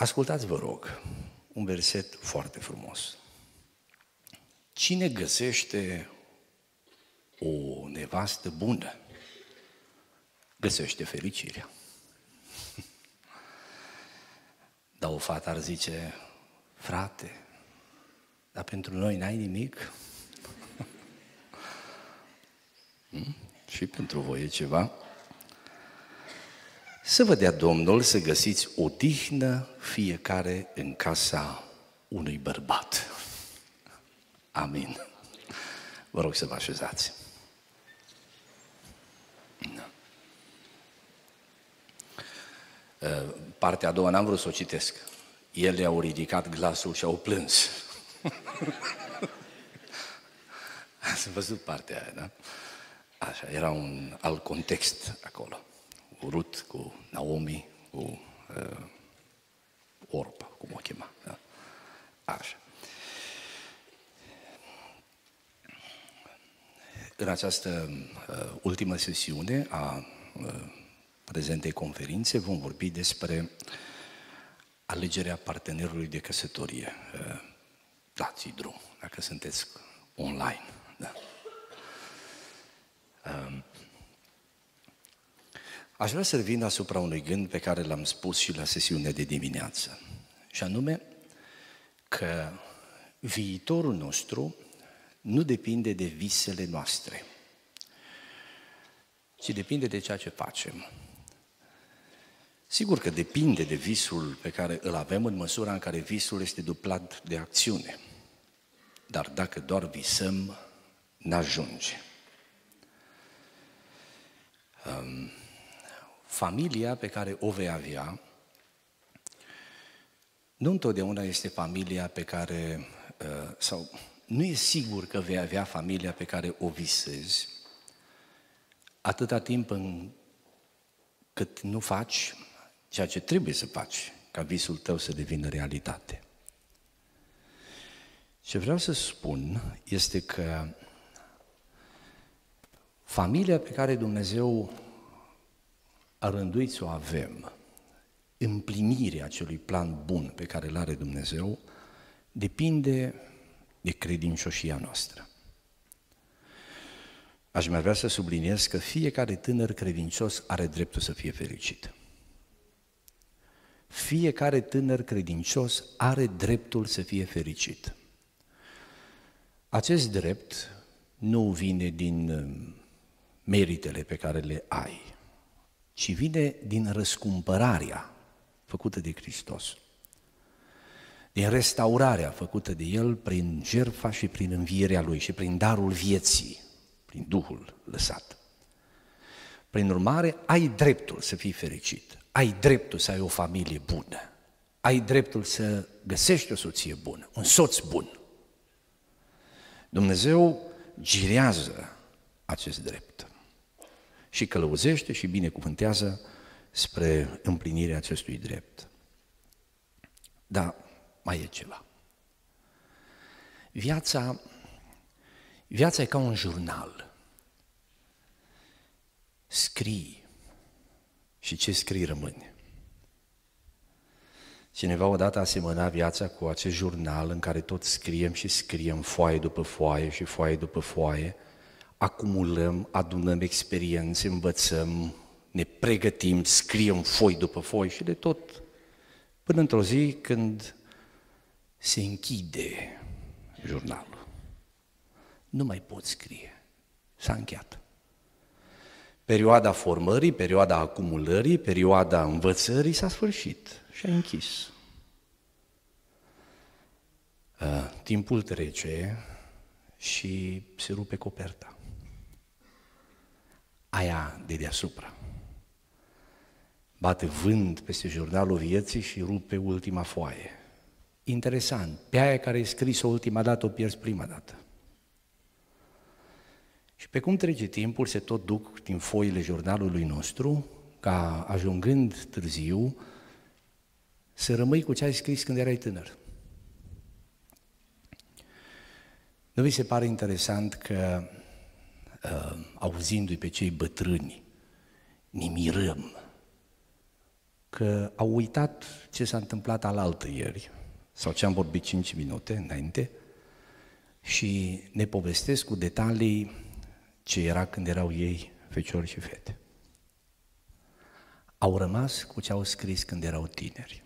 Ascultați, vă rog, un verset foarte frumos. Cine găsește o nevastă bună, găsește fericirea. Dar o fată ar zice, frate, dar pentru noi n-ai nimic? Hmm? Și pentru voi e ceva? Să vă dea Domnul să găsiți o tihnă fiecare în casa unui bărbat. Amin. Vă rog să vă așezați. Da. Partea a doua n-am vrut să o citesc. Ele au ridicat glasul și au plâns. Ați văzut partea aia, da? Așa, era un alt context acolo. Urut cu Naomi, cu uh, Orpa, cum o chema. Da? Așa. În această uh, ultimă sesiune a uh, prezentei conferințe vom vorbi despre alegerea partenerului de căsătorie. Uh, dați drum, dacă sunteți online. Da. Uh, Aș vrea să revin asupra unui gând pe care l-am spus și la sesiunea de dimineață, și anume că viitorul nostru nu depinde de visele noastre, ci depinde de ceea ce facem. Sigur că depinde de visul pe care îl avem în măsura în care visul este duplat de acțiune. Dar dacă doar visăm, n-ajunge. Um, familia pe care o vei avea nu întotdeauna este familia pe care, uh, sau nu e sigur că vei avea familia pe care o visezi, atâta timp în cât nu faci ceea ce trebuie să faci ca visul tău să devină realitate. Ce vreau să spun este că familia pe care Dumnezeu a rânduit să o avem, împlinirea acelui plan bun pe care îl are Dumnezeu, depinde de credincioșia noastră. Aș mai vrea să subliniez că fiecare tânăr credincios are dreptul să fie fericit. Fiecare tânăr credincios are dreptul să fie fericit. Acest drept nu vine din uh, meritele pe care le ai, ci vine din răscumpărarea făcută de Hristos, din restaurarea făcută de El prin jertfa și prin învierea Lui și prin darul vieții, prin Duhul lăsat. Prin urmare, ai dreptul să fii fericit, ai dreptul să ai o familie bună, ai dreptul să găsești o soție bună, un soț bun. Dumnezeu girează acest drept și călăuzește și binecuvântează spre împlinirea acestui drept. Dar mai e ceva. Viața, viața e ca un jurnal. Scrii și ce scrii rămâne. Cineva odată asemăna viața cu acest jurnal în care tot scriem și scriem foaie după foaie și foaie după foaie, acumulăm, adunăm experiențe, învățăm, ne pregătim, scriem foi după foi și de tot, până într-o zi când se închide jurnalul. Nu mai pot scrie. S-a încheiat. Perioada formării, perioada acumulării, perioada învățării s-a sfârșit și a închis. Timpul trece și se rupe coperta. Aia de deasupra. Bate vânt peste jurnalul vieții și rupe ultima foaie. Interesant, pe aia care e scris-o ultima dată, o pierzi prima dată. Și pe cum trece timpul, se tot duc din foile jurnalului nostru, ca ajungând târziu, să rămâi cu ce ai scris când erai tânăr. Nu vi se pare interesant că, uh, auzindu-i pe cei bătrâni, ne mirăm că au uitat ce s-a întâmplat alaltă ieri, sau ce am vorbit 5 minute înainte, și ne povestesc cu detalii ce era când erau ei feciori și fete. Au rămas cu ce au scris când erau tineri.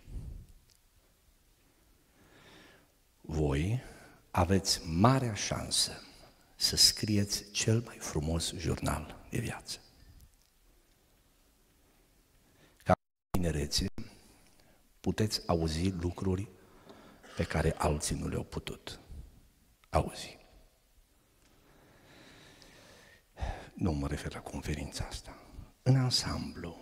Voi aveți marea șansă să scrieți cel mai frumos jurnal de viață. Ca tinerețe puteți auzi lucruri pe care alții nu le-au putut auzi. Nu mă refer la conferința asta. În ansamblu,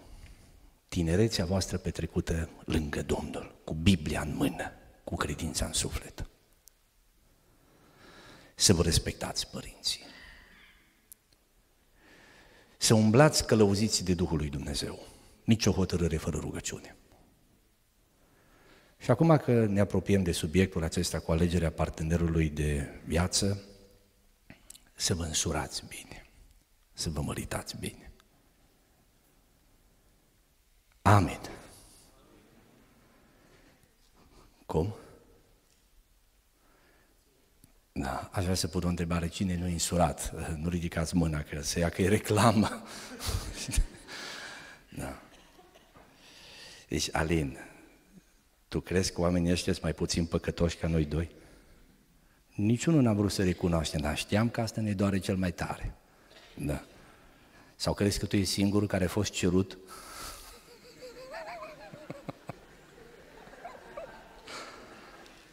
tinerețea voastră petrecută lângă Domnul, cu Biblia în mână, cu credința în suflet. Să vă respectați părinții. Să umblați călăuziți de Duhul lui Dumnezeu. Nici o hotărâre fără rugăciune. Și acum că ne apropiem de subiectul acesta cu alegerea partenerului de viață, să vă însurați bine, să vă măritați bine. Amin. Cum? Da, aș vrea să pun o întrebare. Cine nu e însurat? Nu ridicați mâna, că se ia că e reclamă. da. Deci, Alin, tu crezi că oamenii ăștia sunt mai puțin păcătoși ca noi doi? Niciunul n-a vrut să recunoaște, dar știam că asta ne doare cel mai tare. Da. Sau crezi că tu ești singurul care a fost cerut?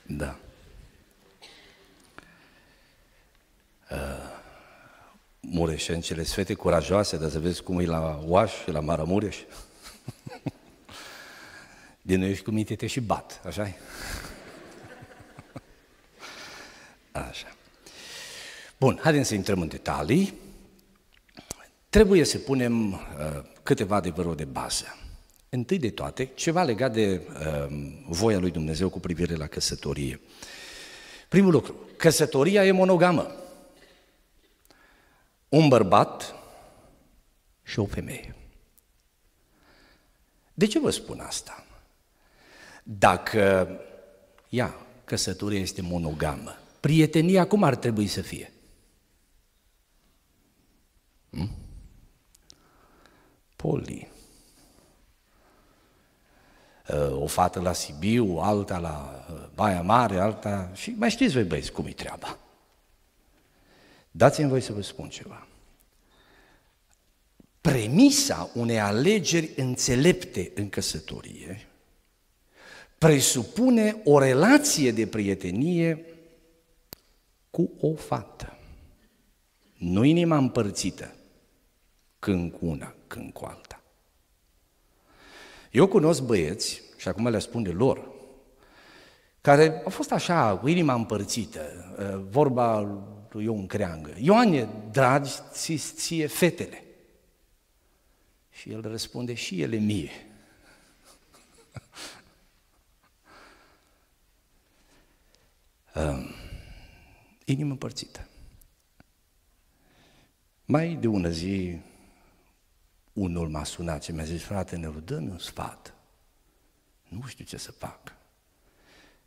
Da. Mureșencele, fete curajoase, dar să vezi cum e la Oaș și la Maramureș. Din noi cu minte te și bat, așa -i? Așa. Bun, haideți să intrăm în detalii. Trebuie să punem uh, câteva adevăruri de bază. Întâi de toate, ceva legat de uh, voia lui Dumnezeu cu privire la căsătorie. Primul lucru, căsătoria e monogamă. Un bărbat și o femeie. De ce vă spun asta? Dacă, ia, căsătoria este monogamă, prietenia cum ar trebui să fie? Hmm? Poli. Uh, o fată la Sibiu, alta la uh, Baia Mare, alta... Și mai știți voi băieți cum e treaba. Dați-mi voi să vă spun ceva. Premisa unei alegeri înțelepte în căsătorie presupune o relație de prietenie cu o fată. Nu inima împărțită, când cu una, când cu alta. Eu cunosc băieți, și acum le spun de lor, care au fost așa, cu inima împărțită, ă, vorba lui Ion Creangă. Ioane, dragi, ți ție fetele. Și el răspunde, și ele mie. uh, inimă împărțită. Mai de ună zi, unul m-a sunat și mi-a zis, frate, ne dă-mi un sfat. Nu știu ce să fac.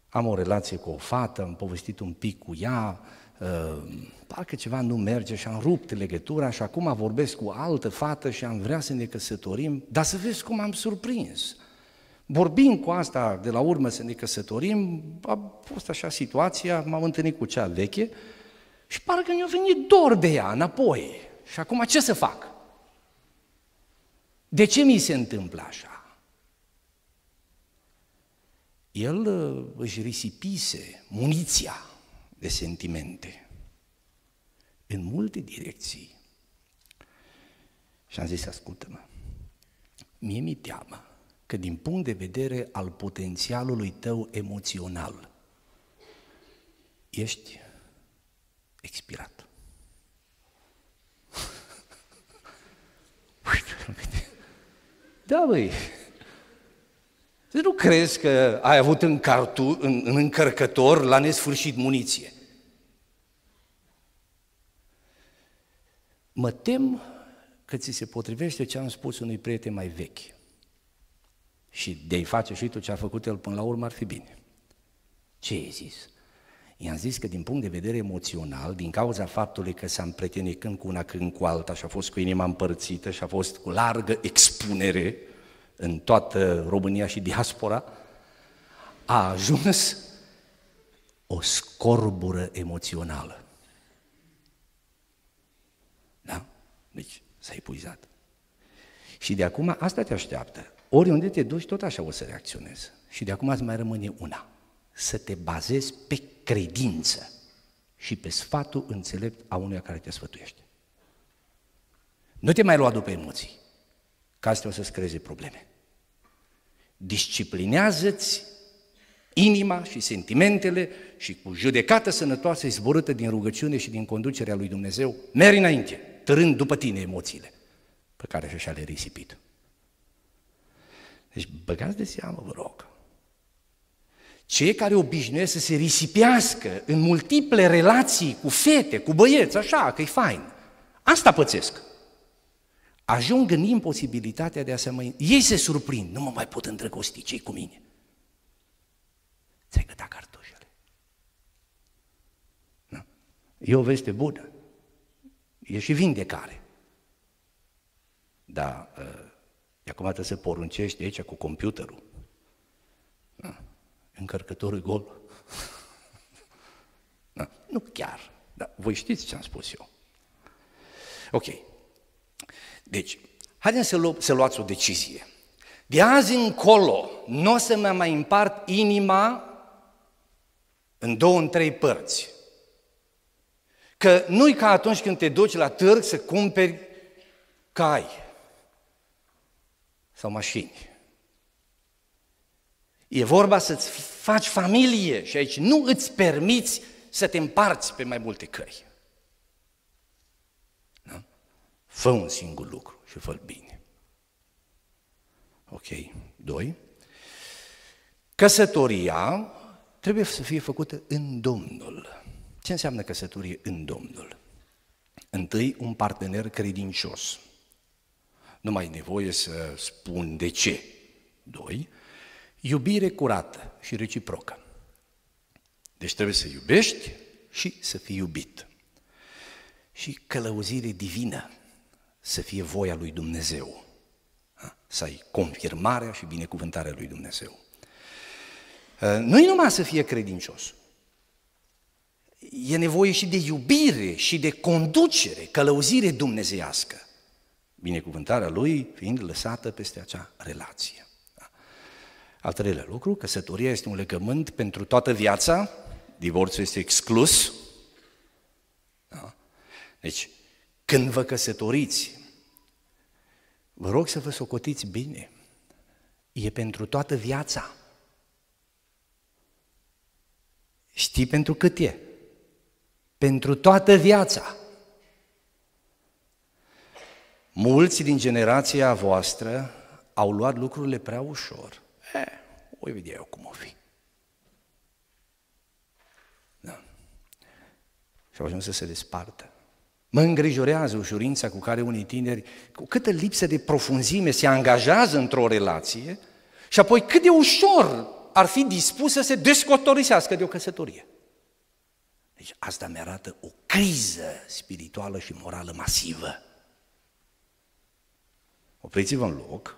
Am o relație cu o fată, am povestit un pic cu ea, uh, parcă ceva nu merge și am rupt legătura și acum vorbesc cu altă fată și am vrea să ne căsătorim, dar să vezi cum am surprins. Vorbim cu asta de la urmă să ne căsătorim, a fost așa situația, m-am întâlnit cu cea veche și parcă mi-a venit dor de ea înapoi. Și acum ce să fac? De ce mi se întâmplă așa? El uh, își risipise muniția de sentimente în multe direcții. Și am zis, ascultă-mă, mie mi teamă că din punct de vedere al potențialului tău emoțional, ești expirat. Da, băi. Să nu crezi că ai avut în, cartu, în, în încărcător la nesfârșit muniție. Mă tem că ți se potrivește ce am spus unui prieten mai vechi. și de-ai face și tu ce a făcut el până la urmă ar fi bine. Ce ai zis? I-am zis că din punct de vedere emoțional, din cauza faptului că s-a împrietenit când cu una, când cu alta și a fost cu inima împărțită și a fost cu largă expunere în toată România și diaspora, a ajuns o scorbură emoțională. Da? Deci s-a epuizat. Și de acum asta te așteaptă. Oriunde te duci, tot așa o să reacționezi. Și de acum îți mai rămâne una. Să te bazezi pe credință și pe sfatul înțelept a unuia care te sfătuiește. Nu te mai lua după emoții, că astea o să-ți creeze probleme. Disciplinează-ți inima și sentimentele și cu judecată sănătoasă zborâtă din rugăciune și din conducerea lui Dumnezeu, mergi înainte, târând după tine emoțiile pe care și-așa le risipit. Deci băgați de seamă, vă rog. Cei care obișnuiesc să se risipească în multiple relații cu fete, cu băieți, așa, că e fain, asta pățesc. Ajung în imposibilitatea de a se mai... Ei se surprind, nu mă mai pot îndrăgosti, cei cu mine. Ți-ai gătat cartușele. Nu? E o veste bună. E și vindecare. Dar uh, acum trebuie să poruncești aici cu computerul. Da. Încărcătorul gol. Da. Nu chiar, dar voi știți ce am spus eu. Ok. Deci, haideți să, lu- să luați o decizie. De azi încolo, nu o să mă mai împart inima în două, în trei părți. Că nu-i ca atunci când te duci la târg să cumperi cai sau mașini. E vorba să-ți faci familie și aici nu îți permiți să te împarți pe mai multe căi. Da? Fă un singur lucru și fă bine. Ok. Doi. Căsătoria trebuie să fie făcută în Domnul. Ce înseamnă căsătorie în Domnul? Întâi, un partener credincios. Nu mai e nevoie să spun de ce. Doi, iubire curată și reciprocă. Deci trebuie să iubești și să fii iubit. Și călăuzire divină, să fie voia lui Dumnezeu. Să ai confirmarea și binecuvântarea lui Dumnezeu. Uh, nu-i numai să fie credincios. E nevoie și de iubire și de conducere, călăuzire dumnezeiască. Binecuvântarea lui fiind lăsată peste acea relație. Da. Al treilea lucru, căsătoria este un legământ pentru toată viața, divorțul este exclus. Da? Deci, când vă căsătoriți, vă rog să vă socotiți bine. E pentru toată viața. Știi pentru cât e? Pentru toată viața. Mulți din generația voastră au luat lucrurile prea ușor. E, o vedea eu cum o fi. Da. Și au ajuns să se despartă. Mă îngrijorează ușurința cu care unii tineri, cu câtă lipsă de profunzime se angajează într-o relație și apoi cât de ușor ar fi dispus să se descotorisească de o căsătorie. Deci asta mi arată o criză spirituală și morală masivă. Opriți-vă în loc,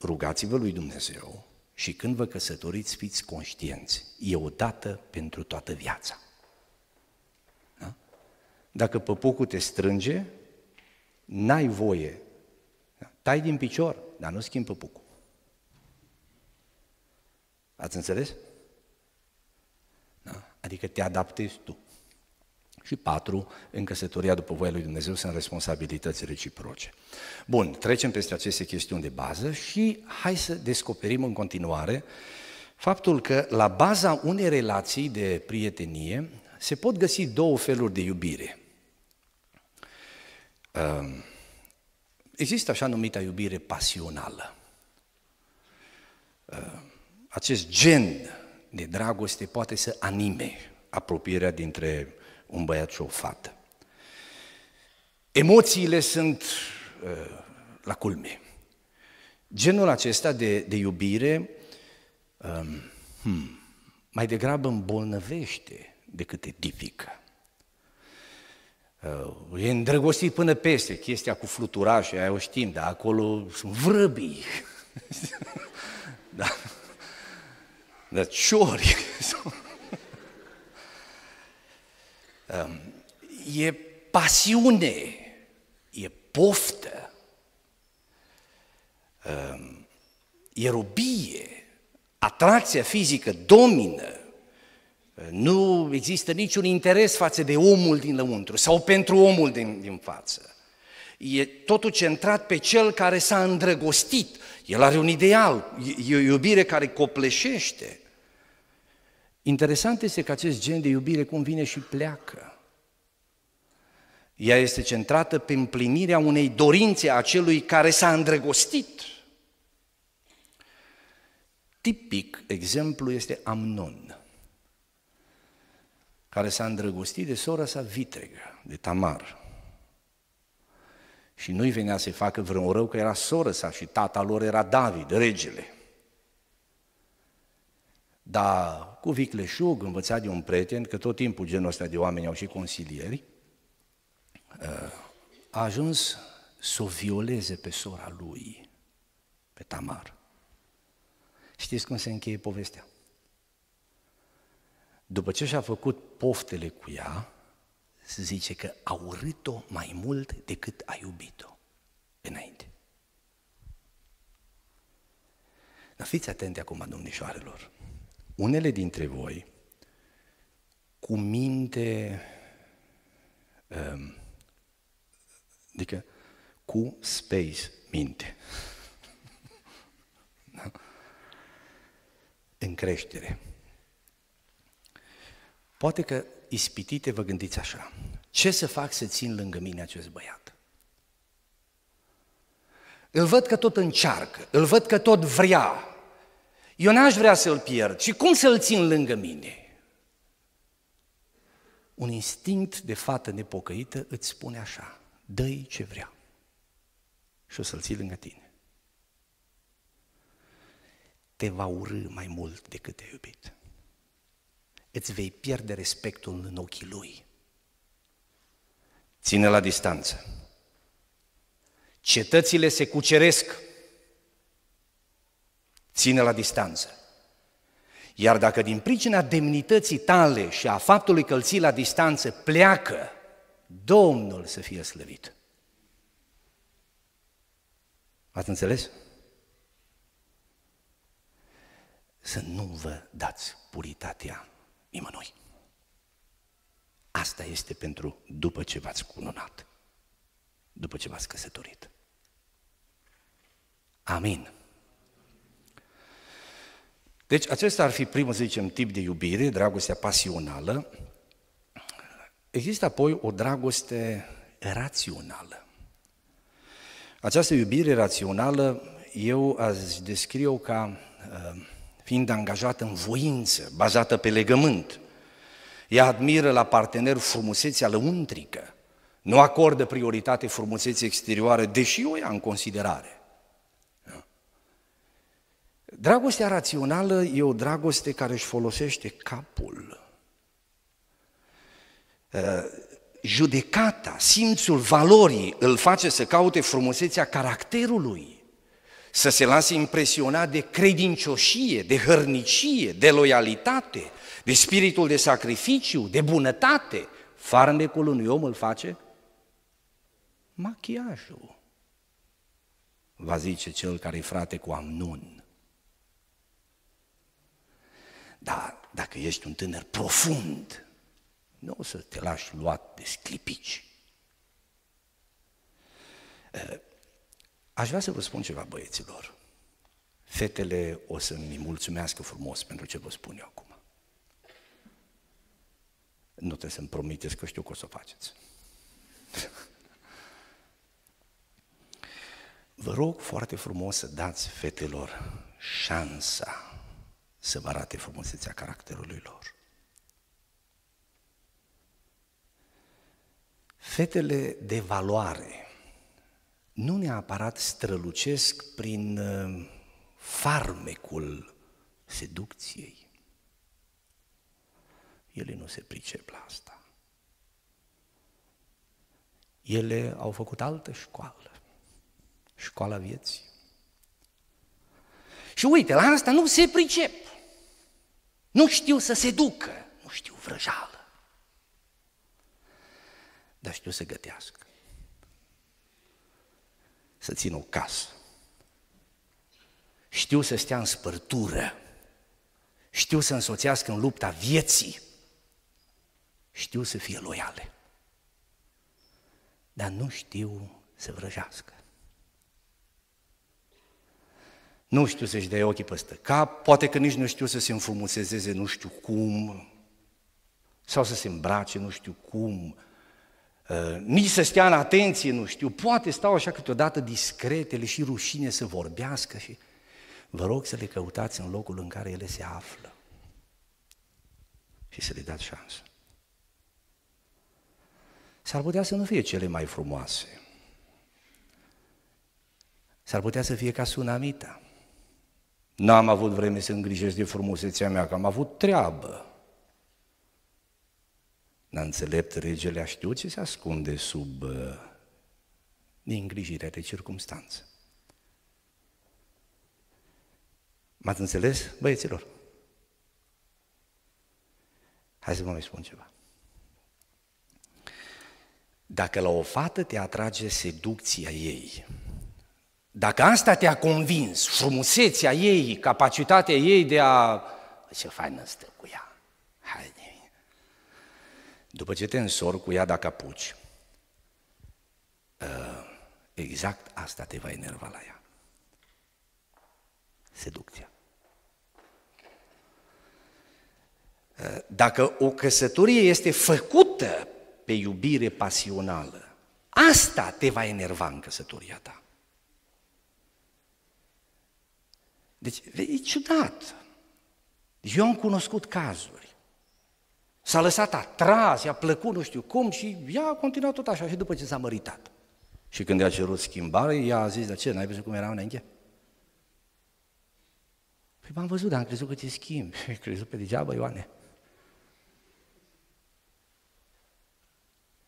rugați-vă lui Dumnezeu și când vă căsătoriți, fiți conștienți. E o dată pentru toată viața. Da? Dacă păpucul te strânge, n-ai voie. Da? Tai din picior, dar nu schimbi păpucul. Ați înțeles? Da? Adică te adaptezi tu. Și patru, în căsătoria după voia lui Dumnezeu sunt responsabilități reciproce. Bun, trecem peste aceste chestiuni de bază și hai să descoperim în continuare faptul că la baza unei relații de prietenie se pot găsi două feluri de iubire. Ehm, există așa numita iubire pasională. Ehm, acest gen de dragoste poate să anime apropierea dintre un băiat și o fată. Emoțiile sunt uh, la culme. Genul acesta de, de iubire um, hmm, mai degrabă îmbolnăvește decât edifică. Uh, e îndrăgostit până peste, chestia cu fluturașe, aia o știm, dar acolo sunt vrăbii. da. Dar ciori. um, e pasiune, e poftă, um, e robie, atracția fizică domină, nu există niciun interes față de omul din lăuntru sau pentru omul din, din față. E totul centrat pe cel care s-a îndrăgostit. El are un ideal, e o iubire care copleșește. Interesant este că acest gen de iubire cum vine și pleacă. Ea este centrată pe împlinirea unei dorințe a celui care s-a îndrăgostit. Tipic exemplu este Amnon care s-a îndrăgostit de sora sa vitregă, de Tamar. Și nu-i venea să-i facă vreun rău că era sora sa și tata lor era David, regele. Dar cu vicleșug, învățat de un prieten, că tot timpul genul ăsta de oameni au și consilieri, a ajuns să o violeze pe sora lui, pe Tamar. Știți cum se încheie povestea? După ce și-a făcut poftele cu ea, se zice că a urât-o mai mult decât a iubit-o înainte. Dar fiți atenți acum, domnișoarelor. Unele dintre voi, cu minte, um, adică cu space, minte, da? în creștere, Poate că ispitite vă gândiți așa, ce să fac să țin lângă mine acest băiat? Îl văd că tot încearcă, îl văd că tot vrea. Eu n-aș vrea să-l pierd. Și cum să-l țin lângă mine? Un instinct de fată nepocăită îți spune așa, dă ce vrea și o să-l ții lângă tine. Te va urâ mai mult decât te-a iubit îți vei pierde respectul în ochii lui. Ține la distanță. Cetățile se cuceresc. Ține la distanță. Iar dacă din pricina demnității tale și a faptului că îl ții la distanță pleacă, Domnul să fie slăvit. Ați înțeles? Să nu vă dați puritatea nimănui. Asta este pentru după ce v-ați cununat, după ce v-ați căsătorit. Amin. Deci acesta ar fi primul, să zicem, tip de iubire, dragostea pasională. Există apoi o dragoste rațională. Această iubire rațională eu aș descriu ca uh, fiind angajată în voință, bazată pe legământ. Ea admiră la partener frumusețea lăuntrică, nu acordă prioritate frumuseții exterioare, deși o ia în considerare. Dragostea rațională e o dragoste care își folosește capul. Judecata, simțul valorii îl face să caute frumusețea caracterului să se lase impresionat de credincioșie, de hărnicie, de loialitate, de spiritul de sacrificiu, de bunătate. Farmecul unui om îl face machiajul. Va zice cel care e frate cu Amnun. Dar dacă ești un tânăr profund, nu o să te lași luat de sclipici. Aș vrea să vă spun ceva, băieților. Fetele o să-mi mulțumească frumos pentru ce vă spun eu acum. Nu trebuie să-mi promiteți că știu că o să o faceți. Vă rog foarte frumos să dați fetelor șansa să vă arate frumusețea caracterului lor. Fetele de valoare nu neapărat strălucesc prin uh, farmecul seducției. Ele nu se pricep la asta. Ele au făcut altă școală, școala vieții. Și uite, la asta nu se pricep. Nu știu să se ducă, nu știu vrăjală. Dar știu să gătească. Să țină o casă. Știu să stea în spărtură. Știu să însoțească în lupta vieții. Știu să fie loiale. Dar nu știu să vrăjească. Nu știu să-și dea ochii peste cap, poate că nici nu știu să se înfrumusețeze, nu știu cum, sau să se îmbrace, nu știu cum, uh, nici să stea în atenție, nu știu, poate stau așa câteodată discretele și rușine să vorbească și vă rog să le căutați în locul în care ele se află și să le dați șansă. S-ar putea să nu fie cele mai frumoase, s-ar putea să fie ca sunamita, N-am avut vreme să îngrijesc de frumusețea mea, că am avut treabă. N-a înțelept regele, a știut ce se ascunde sub uh, neîngrijirea de circumstanță. M-ați înțeles, băieților? Hai să vă mai spun ceva. Dacă la o fată te atrage seducția ei, dacă asta te-a convins, frumusețea ei, capacitatea ei de a... Ce faină stă cu ea. Hai, După ce te însori cu ea dacă apuci, ă, exact asta te va enerva la ea. Seducția. Ă, dacă o căsătorie este făcută pe iubire pasională, asta te va enerva în căsătoria ta. Deci, e ciudat. Deci eu am cunoscut cazuri. S-a lăsat atras, i-a plăcut nu știu cum și ea a continuat tot așa și după ce s-a măritat. Și când i-a cerut schimbare, ea a zis, dar ce, n-ai văzut cum era înainte? Păi m-am văzut, dar am crezut că te schimbi. Ai crezut pe degeaba, Ioane.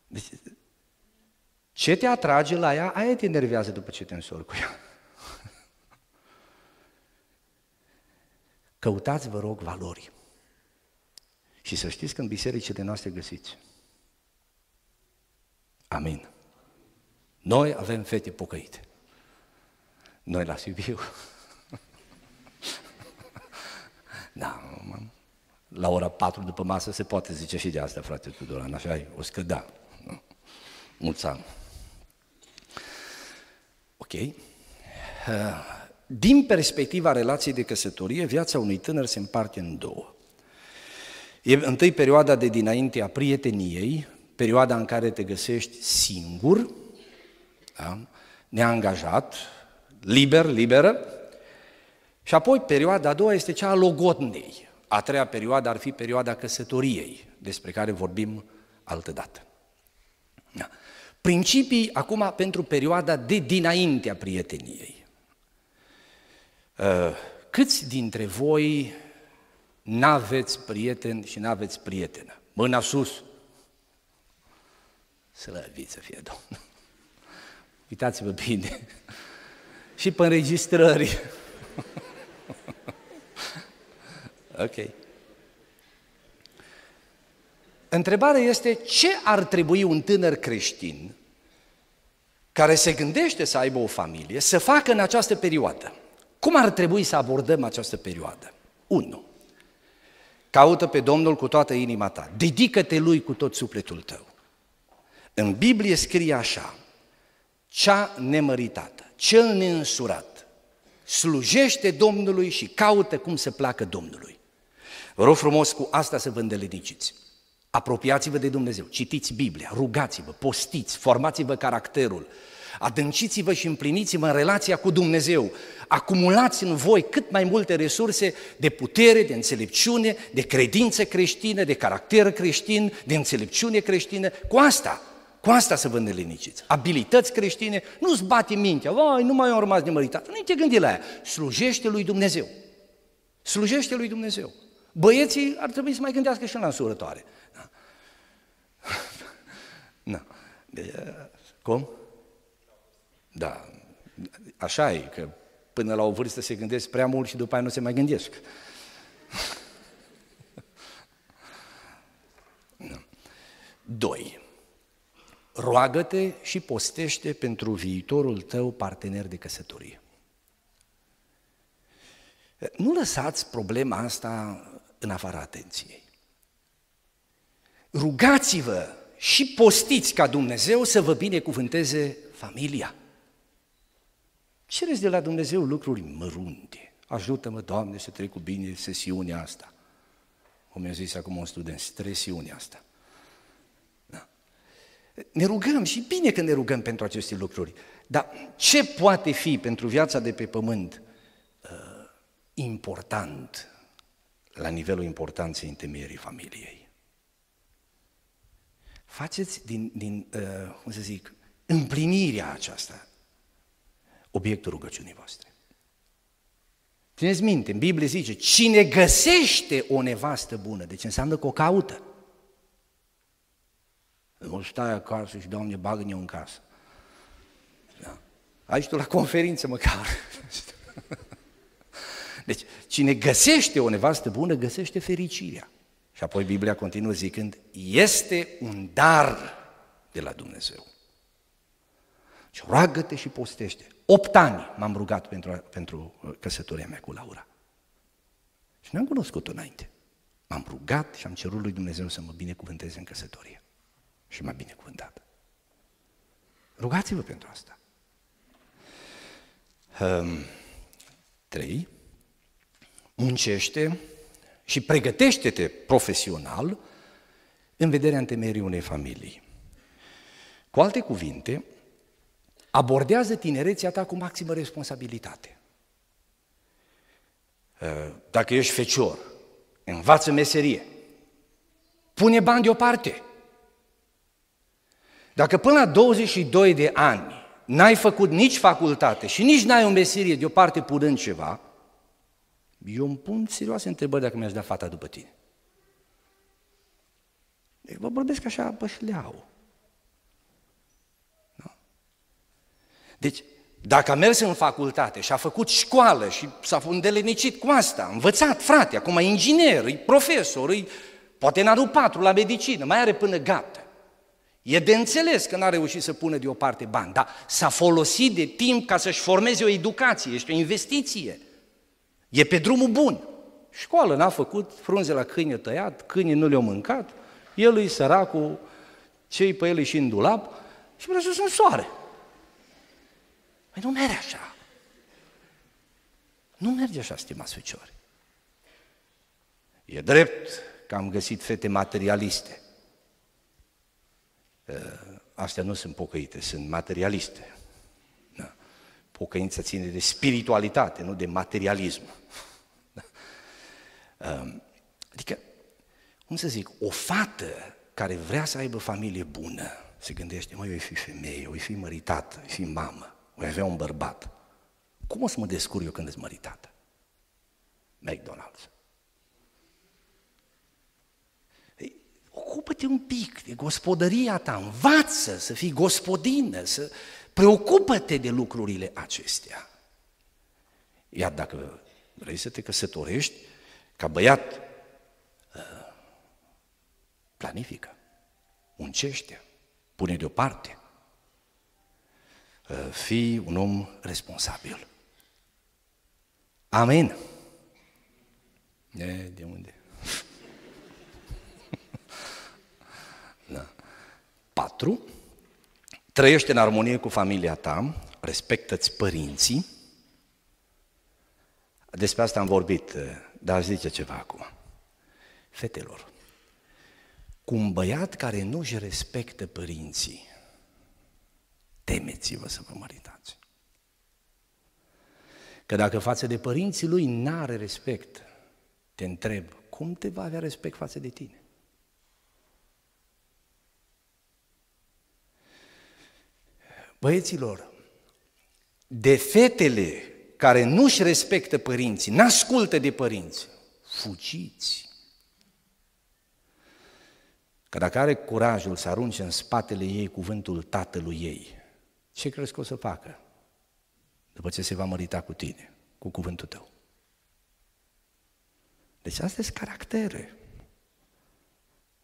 Deci, ce te atrage la ea, aia te enervează după ce te însori cu ea. Căutați, vă rog, valori. Și să știți că în bisericile noastre găsiți. Amin. Noi avem fete pocăite. Noi la Sibiu. da, la ora 4 după masă se poate zice și de asta, frate Tudoran, așa e, o scăda. Mulți ani. Ok. Uh, din perspectiva relației de căsătorie, viața unui tânăr se împarte în două. E întâi perioada de dinainte a prieteniei, perioada în care te găsești singur, da? neangajat, liber, liberă, și apoi perioada a doua este cea a logodnei. A treia perioadă ar fi perioada căsătoriei, despre care vorbim altă dată. Da. Principii acum pentru perioada de dinainte a prieteniei. Uh, câți dintre voi n-aveți prieten și n-aveți prietenă? Mâna sus! Slăvit să fie Domnul! Uitați-vă bine! și pe înregistrări! ok. Întrebarea este ce ar trebui un tânăr creștin care se gândește să aibă o familie să facă în această perioadă? Cum ar trebui să abordăm această perioadă? 1. Caută pe Domnul cu toată inima ta, dedică-te Lui cu tot sufletul tău. În Biblie scrie așa, cea nemăritată, cel neînsurat, slujește Domnului și caută cum să placă Domnului. Vă rog frumos cu asta să vă îndeleticiți. Apropiați-vă de Dumnezeu, citiți Biblia, rugați-vă, postiți, formați-vă caracterul, Adânciți-vă și împliniți-vă în relația cu Dumnezeu. Acumulați în voi cât mai multe resurse de putere, de înțelepciune, de credință creștină, de caracter creștin, de înțelepciune creștină. Cu asta, cu Cu asta să vă neliniștiți. Abilități creștine, nu-ți bate mintea, vai, nu mai am rămas nemăritat. Nu te gândi la aia. Slujește lui Dumnezeu. Slujește lui Dumnezeu. Băieții ar trebui să mai gândească și la însurătoare. Da. da. De, cum? Da. Așa e, că până la o vârstă se gândesc prea mult și după aia nu se mai gândesc. Doi. Roagă-te și postește pentru viitorul tău partener de căsătorie. Nu lăsați problema asta în afara atenției. Rugați-vă și postiți ca Dumnezeu să vă binecuvânteze familia. Cereți de la Dumnezeu lucruri mărunte. Ajută-mă, Doamne, să trec cu bine sesiunea asta. Cum mi-a zis acum un student, stresiunea asta. Da. Ne rugăm și bine că ne rugăm pentru aceste lucruri. Dar ce poate fi pentru viața de pe pământ uh, important la nivelul importanței întemeierii familiei? Faceți din, din uh, cum să zic, împlinirea aceasta obiectul rugăciunii voastre. Țineți minte, în Biblie zice, cine găsește o nevastă bună, deci înseamnă că o caută. Nu stai acasă și, Doamne, bagă-ne în casă. Da. Aici tu la conferință măcar. Deci, cine găsește o nevastă bună, găsește fericirea. Și apoi Biblia continuă zicând, este un dar de la Dumnezeu. Și roagă-te și postește. Opt ani m-am rugat pentru, pentru uh, căsătoria mea cu Laura. Și n-am cunoscut-o înainte. M-am rugat și am cerut lui Dumnezeu să mă binecuvânteze în căsătorie. Și m-a binecuvântat. Rugați-vă pentru asta. Um, trei, muncește și pregătește-te profesional în vederea întemeierii unei familii. Cu alte cuvinte, abordează tinerețea ta cu maximă responsabilitate. Uh, dacă ești fecior, învață meserie, pune bani deoparte. Dacă până la 22 de ani n-ai făcut nici facultate și nici n-ai o meserie deoparte punând ceva, eu îmi pun serioase întrebări dacă mi-aș da fata după tine. Deci vă vorbesc așa bășleau. Deci, dacă a mers în facultate și a făcut școală și s-a îndelenicit cu asta, a învățat, frate, acum e inginer, e profesor, e, poate în anul patru la medicină, mai are până gata. E de înțeles că n-a reușit să pună deoparte bani, dar s-a folosit de timp ca să-și formeze o educație, este o investiție. E pe drumul bun. Școală n-a făcut, frunze la câine tăiat, câinii nu le-au mâncat, el îi săracul, cei pe el și în dulap și vrea să în soare. Păi nu merge așa. Nu merge așa, stimați feciori. E drept că am găsit fete materialiste. Astea nu sunt pocăite, sunt materialiste. Da. Pocăința ține de spiritualitate, nu de materialism. Da. Adică, cum să zic, o fată care vrea să aibă familie bună, se gândește, măi, eu voi fi femeie, eu voi fi măritată, voi fi mamă voi avea un bărbat. Cum o să mă descurc eu când ești măritată? McDonald's. Ei, ocupă-te un pic de gospodăria ta, învață să fii gospodină, să preocupă-te de lucrurile acestea. Iar dacă vrei să te căsătorești, ca băiat, uh, planifică, muncește, pune deoparte, Uh, fii un om responsabil. Amin. E, de unde? da. Patru, trăiește în armonie cu familia ta, respectă-ți părinții. Despre asta am vorbit, uh, dar zice ceva acum. Fetelor, cu un băiat care nu-și respectă părinții, temeți-vă să vă măritați. Că dacă față de părinții lui n-are respect, te întreb, cum te va avea respect față de tine? Băieților, de fetele care nu-și respectă părinții, n-ascultă de părinți, fugiți. Că dacă are curajul să arunce în spatele ei cuvântul tatălui ei, ce crezi că o să facă? După ce se va mărita cu tine, cu cuvântul tău. Deci astea sunt caractere.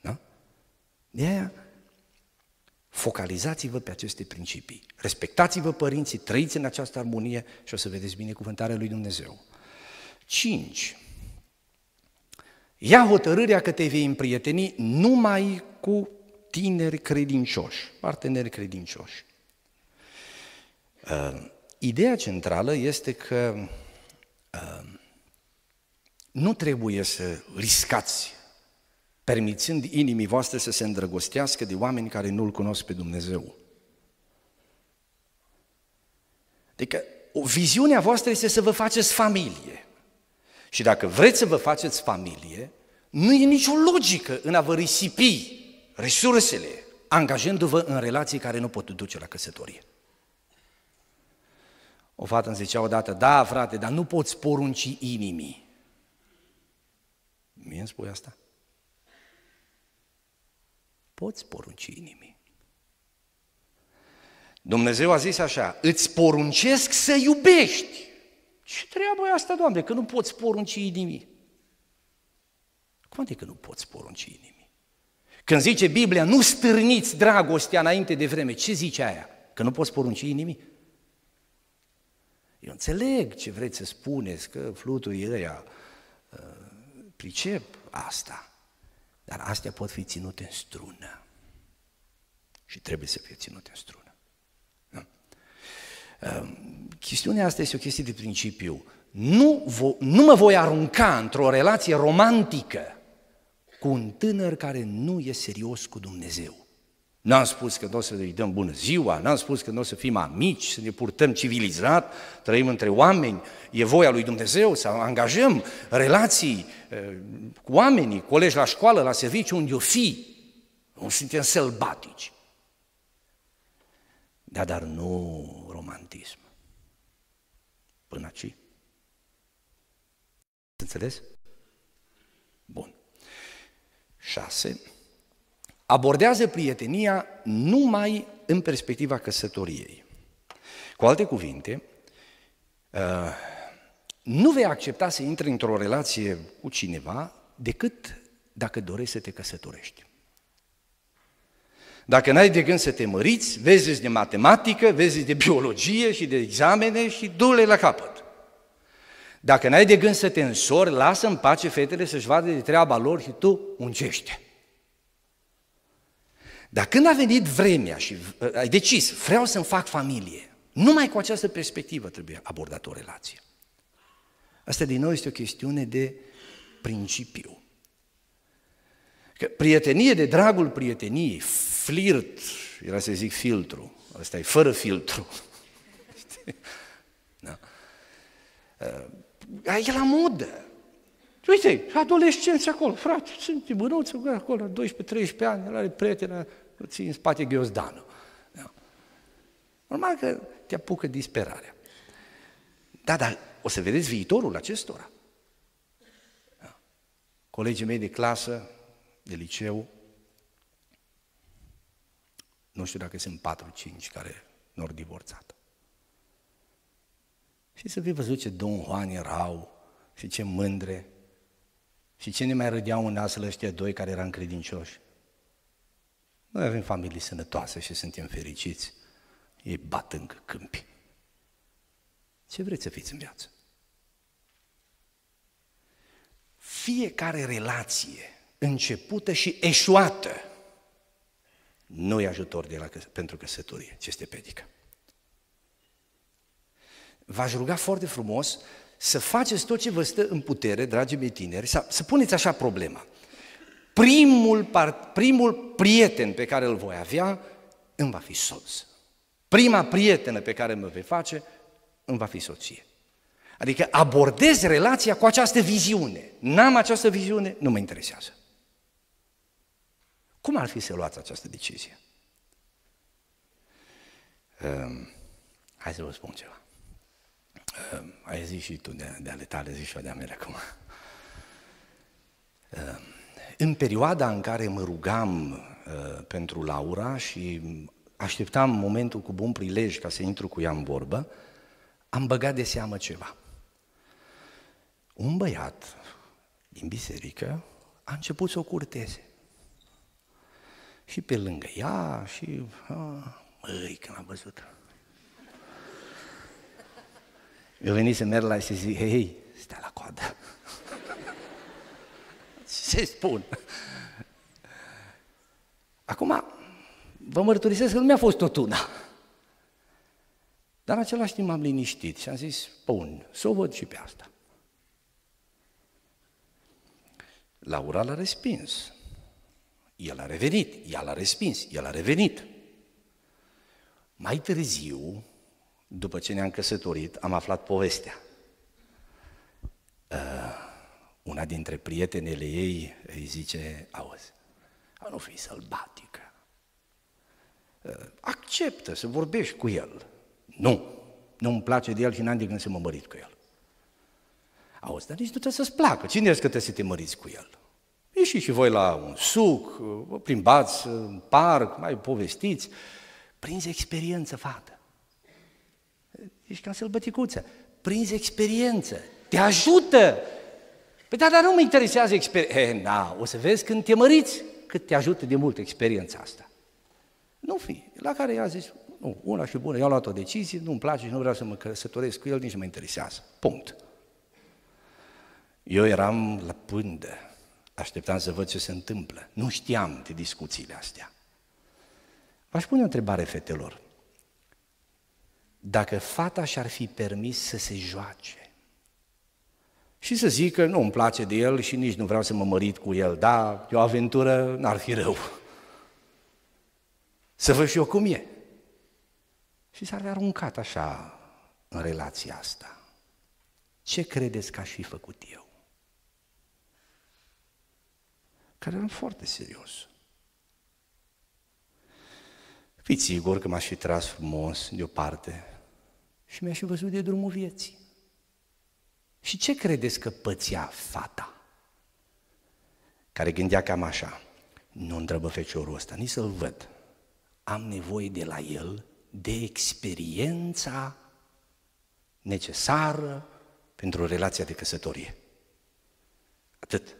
Da? De aia, focalizați-vă pe aceste principii. Respectați-vă părinții, trăiți în această armonie și o să vedeți binecuvântarea lui Dumnezeu. 5. Ia hotărârea că te vei împrieteni numai cu tineri credincioși, parteneri credincioși. Uh, ideea centrală este că uh, nu trebuie să riscați permițând inimii voastre să se îndrăgostească de oameni care nu-L cunosc pe Dumnezeu. Adică, o viziunea voastră este să vă faceți familie. Și dacă vreți să vă faceți familie, nu e nicio logică în a vă risipi resursele, angajându-vă în relații care nu pot duce la căsătorie. O fată îmi zicea odată, da, frate, dar nu poți porunci inimii. Mie îmi spui asta? Poți porunci inimii. Dumnezeu a zis așa, îți poruncesc să iubești. Ce treabă e asta, Doamne, că nu poți porunci inimii? Cum adică nu poți porunci inimii? Când zice Biblia, nu stârniți dragostea înainte de vreme, ce zice aia? Că nu poți porunci inimii? Eu înțeleg ce vreți să spuneți, că fluturii ăia uh, pricep asta, dar astea pot fi ținute în strună și trebuie să fie ținute în strună. Da? Uh, chestiunea asta este o chestie de principiu. Nu, vo, nu mă voi arunca într-o relație romantică cu un tânăr care nu e serios cu Dumnezeu. N-am spus că nu o să îi dăm bună ziua, n-am spus că nu o să fim amici, să ne purtăm civilizat, trăim între oameni, e voia lui Dumnezeu să angajăm relații cu oamenii, colegi la școală, la serviciu, unde o fi. Nu suntem sălbatici. Da, dar nu romantism. Până aici. Înțeles? Bun. 6. Abordează prietenia numai în perspectiva căsătoriei. Cu alte cuvinte, uh, nu vei accepta să intri într-o relație cu cineva decât dacă dorești să te căsătorești. Dacă n-ai de gând să te măriți, vezi de matematică, vezi de biologie și de examene și du-le la capăt. Dacă n-ai de gând să te însori, lasă în pace fetele să-și vadă de treaba lor și tu muncește. Dar când a venit vremea și uh, ai decis, vreau să-mi fac familie, numai cu această perspectivă trebuie abordată o relație. Asta din nou este o chestiune de principiu. Că prietenie de dragul prieteniei, flirt, era să zic filtru, ăsta e fără filtru. da. Uh, e la modă. Uite, adolescenți acolo, frate, sunt bănuți acolo, 12-13 ani, el are prietena, ții în spate ghiozdanul. Da. Normal că te apucă disperarea. Da, dar o să vedeți viitorul acestora. Da. Colegii mei de clasă, de liceu, nu știu dacă sunt 4-5 care nu au divorțat. Și să fi văzut ce Don Juan erau și ce mândre și ce ne mai râdeau în nas ăștia doi care eram credincioși. Noi avem familii sănătoase și suntem fericiți. Ei bat încă câmpi. Ce vreți să fiți în viață? Fiecare relație începută și eșuată nu e ajutor de la, pentru căsătorie, ce este pedică. V-aș ruga foarte frumos să faceți tot ce vă stă în putere, dragii mei tineri, să, să puneți așa problema. Primul, part, primul prieten pe care îl voi avea îmi va fi soț. Prima prietenă pe care mă vei face îmi va fi soție. Adică abordez relația cu această viziune. N-am această viziune, nu mă interesează. Cum ar fi să luați această decizie? Uh, hai să vă spun ceva. Uh, ai zis și tu de, de ale tale, zici și de mele acum. Uh, în perioada în care mă rugam uh, pentru Laura și așteptam momentul cu bun prilej ca să intru cu ea în vorbă, am băgat de seamă ceva. Un băiat din biserică a început să o curteze. Și pe lângă ea și... A, măi, când am văzut. Eu venit să merg la și zic, hei, hei, stai la coadă. Ce spun? Acum, vă mărturisesc că nu mi-a fost tot una. Dar în același timp m-am liniștit și am zis, bun, să o văd și pe asta. Laura l-a respins. El a revenit, ea l-a respins, el a revenit. Mai târziu, după ce ne-am căsătorit, am aflat povestea. Uh, una dintre prietenele ei îi zice, auzi, a nu fi sălbatică. Uh, acceptă să vorbești cu el. Nu, nu-mi place de el și n-am de gând să mă mărit cu el. Auzi, dar nici nu trebuie să-ți placă. Cine ești că trebuie să te măriți cu el? Ieși și voi la un suc, vă plimbați în parc, mai povestiți, prinzi experiență, fată. Ești ca sălbăticuță, prinzi experiență, te ajută. Păi da, dar nu mă interesează experiența. Eh, na, o să vezi când te măriți cât te ajută de mult experiența asta. Nu fi. La care ea a zis, nu, una și bună, eu am luat o decizie, nu-mi place și nu vreau să mă căsătoresc cu el, nici nu mă interesează. Punct. Eu eram la pândă, așteptam să văd ce se întâmplă. Nu știam de discuțiile astea. V-aș pune o întrebare fetelor. Dacă fata și-ar fi permis să se joace și să zică, nu îmi place de el și nici nu vreau să mă mărit cu el, da, e o aventură, n-ar fi rău. Să văd și eu cum e. Și s-ar aruncat așa în relația asta. Ce credeți că aș fi făcut eu? Care eram foarte serios. Fiți sigur că m-aș fi tras frumos deoparte și mi-aș fi văzut de drumul vieții. Și ce credeți că pățea fata? Care gândea cam așa, nu întrebă feciorul ăsta, nici să-l văd. Am nevoie de la el de experiența necesară pentru relația de căsătorie. Atât.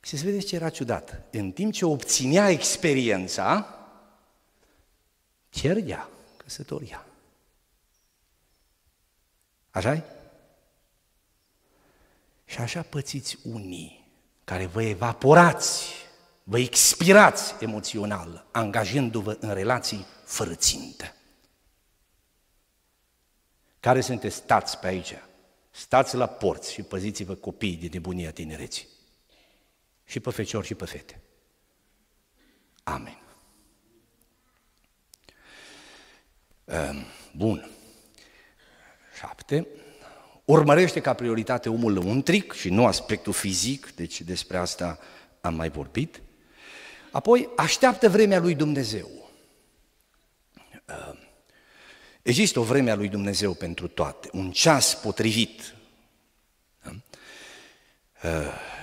Și să vedeți ce era ciudat. În timp ce obținea experiența, cerdea căsătoria. așa -i? Și așa pățiți unii care vă evaporați, vă expirați emoțional, angajându-vă în relații fără țintă. Care sunteți? Stați pe aici. Stați la porți și păziți-vă copiii de nebunia tinereții. Și pe feciori și pe fete. Amen. Ehm, bun. Șapte. Urmărește ca prioritate omul lăuntric și nu aspectul fizic, deci despre asta am mai vorbit. Apoi, așteaptă vremea lui Dumnezeu. Ehm, există o vreme a lui Dumnezeu pentru toate, un ceas potrivit. Ehm,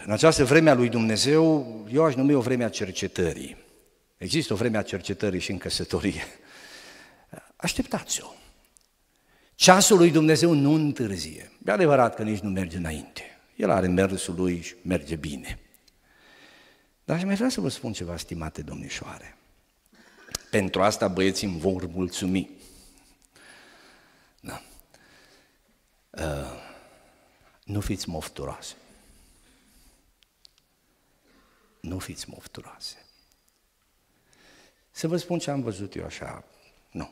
în această vreme a lui Dumnezeu, eu aș numi o vreme a cercetării. Există o vreme a cercetării și în căsătorie. Așteptați-o. Ceasul lui Dumnezeu nu întârzie. E adevărat că nici nu merge înainte. El are mersul lui și merge bine. Dar aș mai vrea să vă spun ceva, stimate domnișoare. Pentru asta băieții îmi vor mulțumi. Da. Uh, nu fiți mofturoase. Nu fiți mofturoase. Să vă spun ce am văzut eu așa, nu.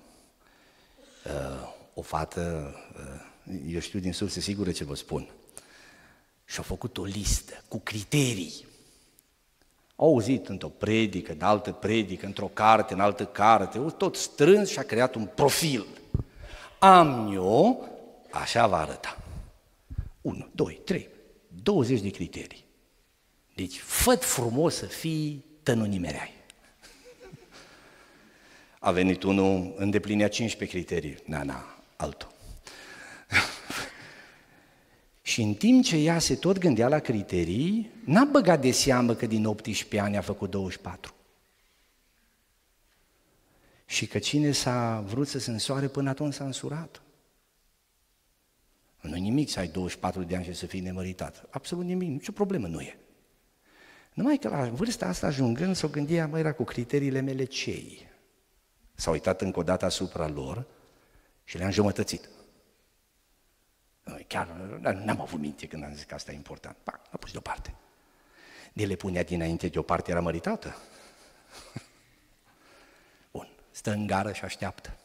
Uh, o fată, uh, eu știu din surse sigure ce vă spun, și-a făcut o listă cu criterii. Au auzit într-o predică, în altă predică, într-o carte, în altă carte, tot strâns și a creat un profil. Am eu, așa va arăta. 1, 2, 3, 20 de criterii. Deci, fă frumos să fii, tă nu nimereai. A venit unul, îndeplinea 15 criterii. Na, na, altul. și în timp ce ea se tot gândea la criterii, n-a băgat de seamă că din 18 ani a făcut 24. Și că cine s-a vrut să se însoare până atunci s-a însurat. Nu nimic să ai 24 de ani și să fii nemăritat. Absolut nimic, nicio problemă nu e. Numai că la vârsta asta ajungând s-o gândia, mă, era cu criteriile mele cei. S-a uitat încă o dată asupra lor și le-a înjumătățit. Chiar n-am avut minte când am zis că asta e important. Pa, a pus deoparte. De le punea dinainte deoparte, era măritată. Bun, stă în gară și așteaptă.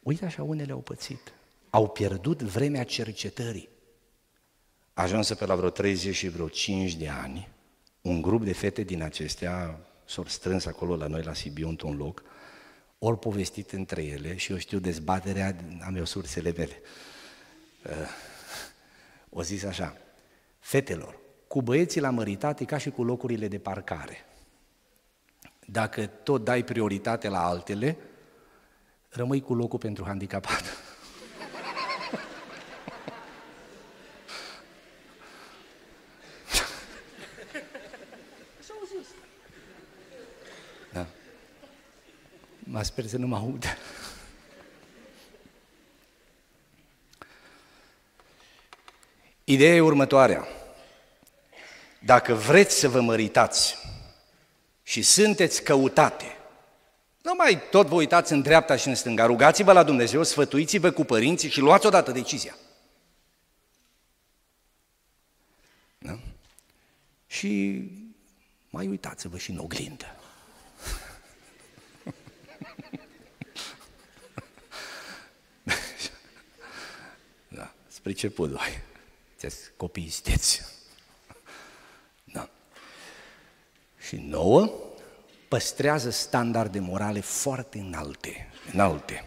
Uite așa unele au pățit. Au pierdut vremea cercetării. Ajunsă pe la vreo 30 și vreo 5 de ani, un grup de fete din acestea s-au strâns acolo la noi la Sibiu într-un loc, ori povestit între ele și eu știu dezbaterea, am eu sursele mele. Uh, o zis așa, fetelor, cu băieții la măritate ca și cu locurile de parcare. Dacă tot dai prioritate la altele, rămâi cu locul pentru handicapat. Da. Mă sper să nu mă aud. Ideea e următoarea. Dacă vreți să vă măritați și sunteți căutate, nu mai tot vă uitați în dreapta și în stânga, rugați-vă la Dumnezeu, sfătuiți-vă cu părinții și luați odată decizia. Da? Și mai uitați-vă și în oglindă. Da, spre ce voi. Copii sunteți. Da. Și nouă, păstrează standarde morale foarte înalte, înalte.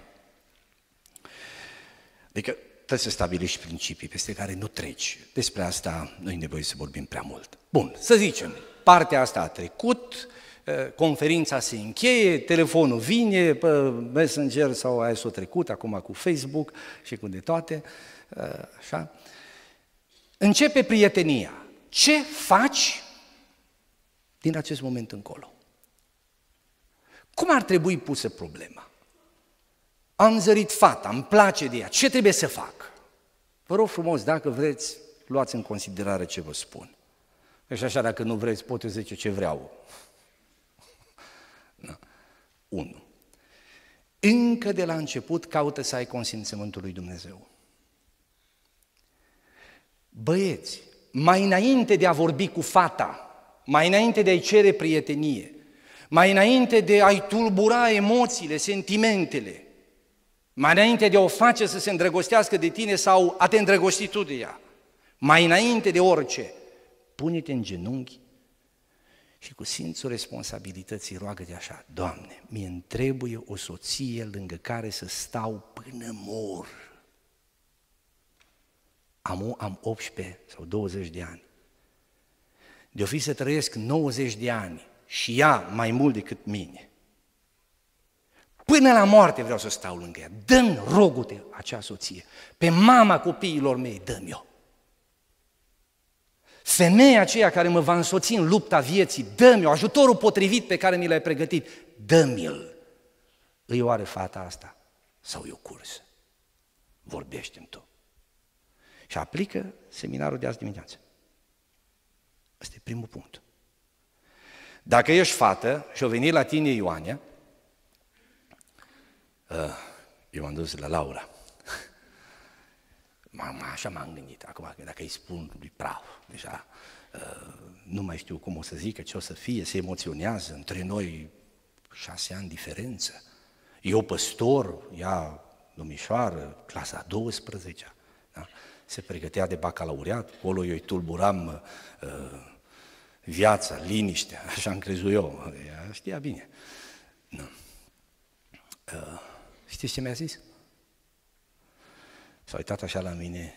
Adică trebuie să stabilești principii peste care nu treci. Despre asta nu e nevoie să vorbim prea mult. Bun, să zicem, partea asta a trecut, eh, conferința se încheie, telefonul vine, pe Messenger sau aia s-a trecut, acum cu Facebook și cu de toate, eh, așa. Începe prietenia. Ce faci din acest moment încolo? Cum ar trebui pusă problema? Am zărit fata, îmi place de ea, ce trebuie să fac? Vă rog frumos, dacă vreți, luați în considerare ce vă spun. Și așa, dacă nu vreți, pot eu zice ce vreau. Da. Unu. Încă de la început caută să ai consimțământul lui Dumnezeu. Băieți, mai înainte de a vorbi cu fata, mai înainte de a-i cere prietenie, mai înainte de a-i tulbura emoțiile, sentimentele, mai înainte de a o face să se îndrăgostească de tine sau a te îndrăgosti tu de ea, mai înainte de orice, pune-te în genunchi și cu simțul responsabilității roagă-te așa, Doamne, mi îmi trebuie o soție lângă care să stau până mor. Am, am 18 sau 20 de ani. De-o fi să trăiesc 90 de ani și ea mai mult decât mine. Până la moarte vreau să stau lângă ea. Dă-mi, rogute, acea soție. Pe mama copiilor mei, dă-mi o. Femeia aceea care mă va însoți în lupta vieții, dă-mi-o, ajutorul potrivit pe care mi l-ai pregătit, dă-mi-l. Îi oare fata asta sau e o cursă? Vorbește-mi tu. Și aplică seminarul de azi dimineață. Asta e primul punct. Dacă ești fată și o veni la tine Ioania, uh, eu m-am dus la Laura. Mama, așa m-am gândit. Acum, dacă îi spun lui Praf, deja uh, nu mai știu cum o să zică, ce o să fie, se emoționează, între noi șase ani diferență. Eu păstor, ea domnișoară, clasa 12 da? Se pregătea de bacalaureat, acolo eu îi tulburam uh, viața, liniștea, așa am crezut eu, ea știa bine. Nu. Uh, știți ce mi-a zis? S-a uitat așa la mine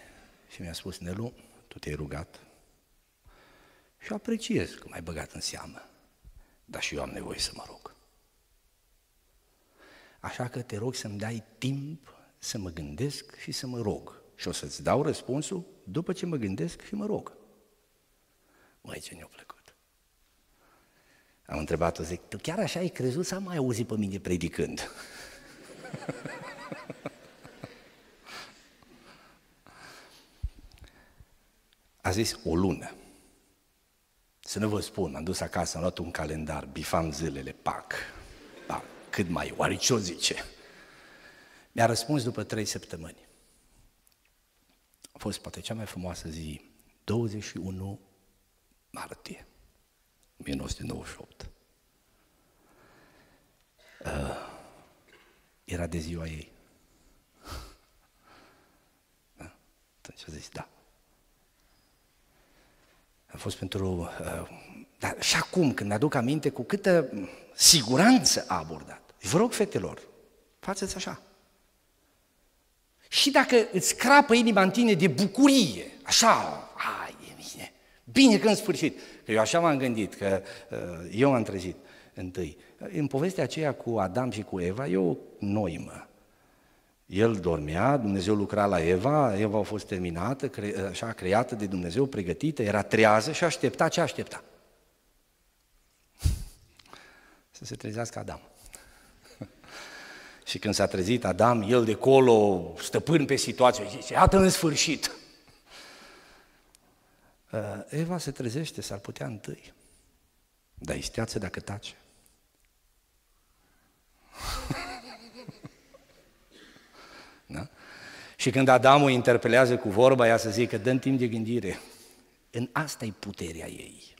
și mi-a spus, Nelu, tu te-ai rugat și apreciez că m-ai băgat în seamă, dar și eu am nevoie să mă rog. Așa că te rog să-mi dai timp să mă gândesc și să mă rog. Și o să-ți dau răspunsul după ce mă gândesc și mă rog. Măi, ce ne-a plăcut. Am întrebat-o, zic, tu chiar așa ai crezut să am mai auzit pe mine predicând? A zis o lună. Să nu vă spun, am dus acasă, am luat un calendar, bifam zilele, pac, pac, cât mai, oare ce o zice? Mi-a răspuns după trei săptămâni. A fost poate cea mai frumoasă zi, 21 martie 1998. Uh, era de ziua ei. Da? Atunci a zis, da. A fost pentru... Uh, dar și acum, când mi-aduc aminte cu câtă siguranță a abordat. Vă rog, fetelor, faceți așa. Și dacă îți crapă inima în tine de bucurie, așa, ai, e bine, bine că în sfârșit. Că eu așa m-am gândit, că uh, eu am trezit întâi. În povestea aceea cu Adam și cu Eva, eu noimă. El dormea, Dumnezeu lucra la Eva, Eva a fost terminată, cre, așa creată de Dumnezeu, pregătită, era trează și aștepta ce aștepta? Să se trezească Adam. Și când s-a trezit Adam, el de colo, stăpân pe situație, zice, iată în sfârșit. Uh, Eva se trezește, s-ar putea întâi, dar isteață dacă tace. Da? Și când Adam o interpelează cu vorba, ea să zică, dă timp de gândire. În asta e puterea ei.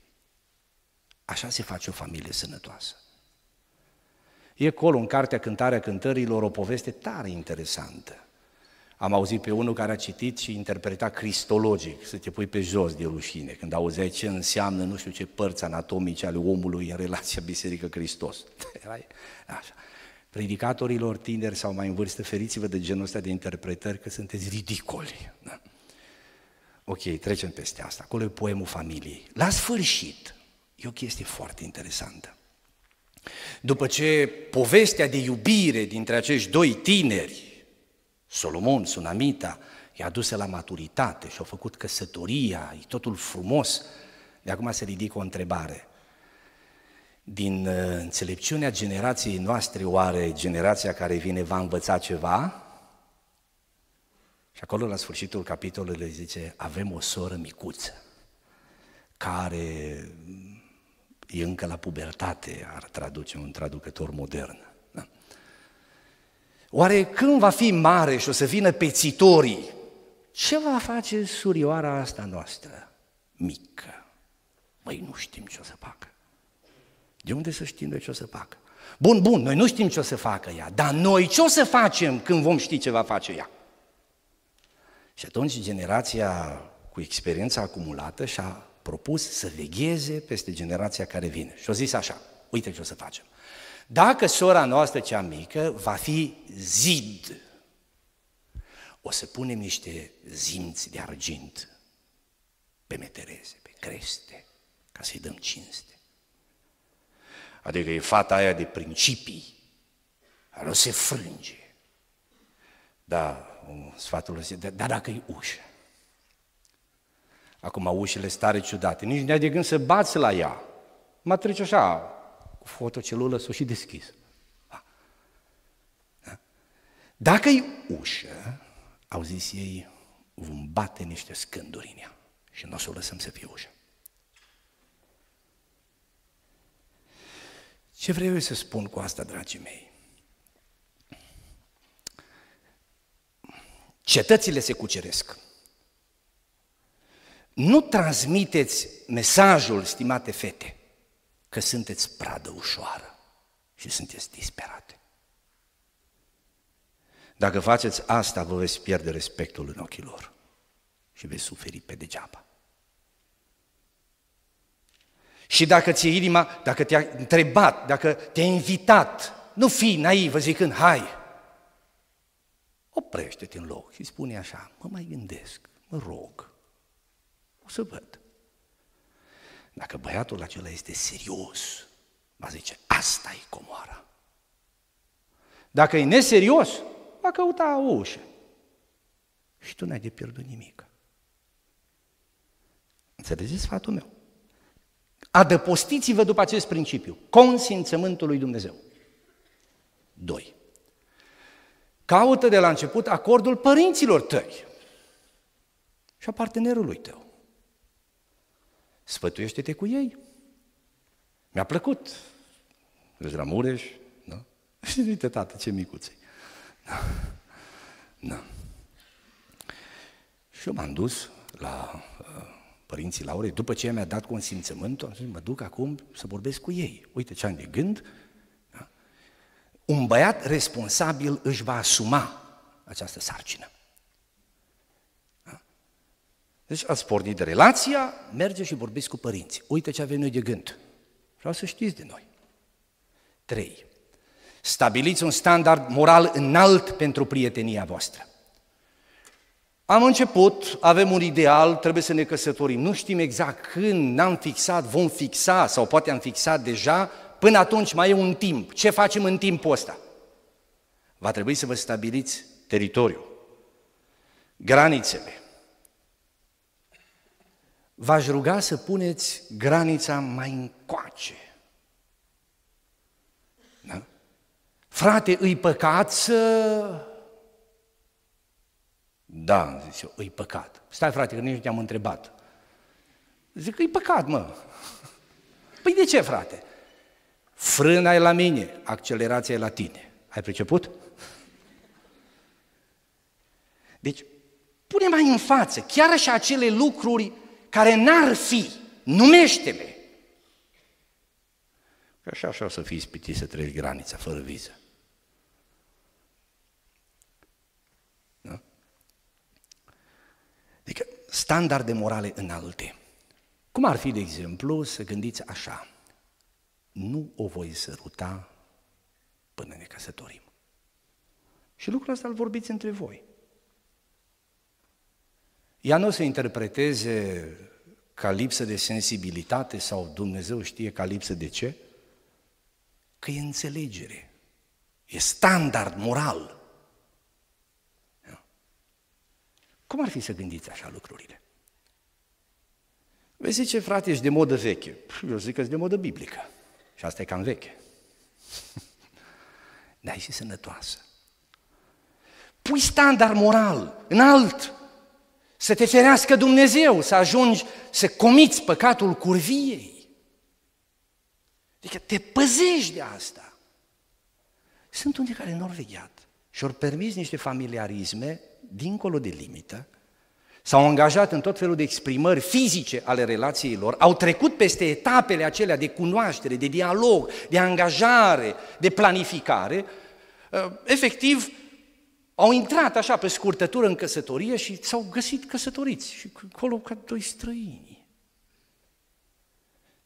Așa se face o familie sănătoasă. E acolo, în cartea Cântarea Cântărilor, o poveste tare interesantă. Am auzit pe unul care a citit și interpreta cristologic, să te pui pe jos de rușine, când auzeai ce înseamnă nu știu ce părți anatomice ale omului în relația Biserică-Hristos. Erai așa predicatorilor tineri sau mai în vârstă, feriți-vă de genul ăsta de interpretări că sunteți ridicoli. Da? Ok, trecem peste asta. Acolo e poemul familiei. La sfârșit, e o chestie foarte interesantă. După ce povestea de iubire dintre acești doi tineri, Solomon, Sunamita, i-a dus la maturitate și au făcut căsătoria, e totul frumos, de acum se ridică o întrebare din uh, înțelepciunea generației noastre, oare generația care vine va învăța ceva? Și acolo, la sfârșitul capitolului, zice, avem o soră micuță, care e încă la pubertate, ar traduce un traducător modern. Da? Oare când va fi mare și o să vină pețitorii, ce va face surioara asta noastră, mică? Măi, nu știm ce o să facă. De unde să știm noi ce o să facă? Bun, bun, noi nu știm ce o să facă ea, dar noi ce o să facem când vom ști ce va face ea? Și atunci generația cu experiența acumulată și-a propus să vegheze peste generația care vine. Și a zis așa, uite ce o să facem. Dacă sora noastră cea mică va fi zid, o să punem niște zimți de argint pe metereze, pe creste, ca să-i dăm cinste. Adică e fata aia de principii, care nu se frânge. Da, sfatul ăsta, dar da, dacă e ușă. Acum ușile stare ciudate, nici nu de gând să bați la ea. Mă trece așa, cu fotocelulă s-o și deschis. Da. Dacă e ușă, au zis ei, vom bate niște scânduri în ea și nu o să o lăsăm să fie ușă. Ce vreau să spun cu asta, dragii mei? Cetățile se cuceresc. Nu transmiteți mesajul, stimate fete, că sunteți pradă ușoară și sunteți disperate. Dacă faceți asta, vă veți pierde respectul în ochii lor și veți suferi pe degeaba. Și dacă ți-e inima, dacă te-a întrebat, dacă te-a invitat, nu fi naivă zicând, hai, oprește-te în loc și spune așa, mă mai gândesc, mă rog, o să văd. Dacă băiatul acela este serios, va zice, asta e comoara. Dacă e neserios, va căuta o ușă. Și tu n-ai de pierdut nimic. Înțelegeți sfatul meu? Adăpostiți-vă după acest principiu, consimțământul lui Dumnezeu. 2. Caută de la început acordul părinților tăi și a partenerului tău. Sfătuiește-te cu ei. Mi-a plăcut. Ești la Mureș, da? Și uite, tată, ce micuțe. Da. da. Și eu m-am dus la uh, părinții Laurei, după ce mi-a dat consimțământul, am zis, mă duc acum să vorbesc cu ei. Uite ce am de gând. Da? Un băiat responsabil își va asuma această sarcină. Da? Deci ați pornit de relația, merge și vorbiți cu părinții. Uite ce avem noi de gând. Vreau să știți de noi. 3. Stabiliți un standard moral înalt pentru prietenia voastră. Am început, avem un ideal, trebuie să ne căsătorim. Nu știm exact când, n-am fixat, vom fixa sau poate am fixat deja. Până atunci mai e un timp. Ce facem în timpul ăsta? Va trebui să vă stabiliți teritoriul, granițele. V-aș ruga să puneți granița mai încoace. Da? Frate, îi păcat să da, am zis eu, îi păcat. Stai frate, că nici nu te-am întrebat. Zic că e păcat, mă. Păi de ce, frate? Frâna e la mine, accelerația e la tine. Ai priceput? Deci, pune mai în față, chiar și acele lucruri care n-ar fi, numește-le. Că așa, așa o să fii ispitit să treci granița fără viză. Adică standarde morale înalte. Cum ar fi, de exemplu, să gândiți așa, nu o voi săruta până ne căsătorim. Și lucrul ăsta îl vorbiți între voi. Ea nu o să interpreteze ca lipsă de sensibilitate sau Dumnezeu știe ca lipsă de ce, că e înțelegere, e standard moral. Cum ar fi să gândiți așa lucrurile? Vezi zice, frate, ești de modă veche. Eu zic că ești de modă biblică. Și asta e cam veche. Dar e și sănătoasă. Pui standard moral înalt, să te ferească Dumnezeu, să ajungi să comiți păcatul curviei. Adică te păzești de asta. Sunt unii care nu au vegheat și au permis niște familiarisme dincolo de limită, s-au angajat în tot felul de exprimări fizice ale relației lor, au trecut peste etapele acelea de cunoaștere, de dialog, de angajare, de planificare, uh, efectiv au intrat așa pe scurtătură în căsătorie și s-au găsit căsătoriți și acolo ca doi străini.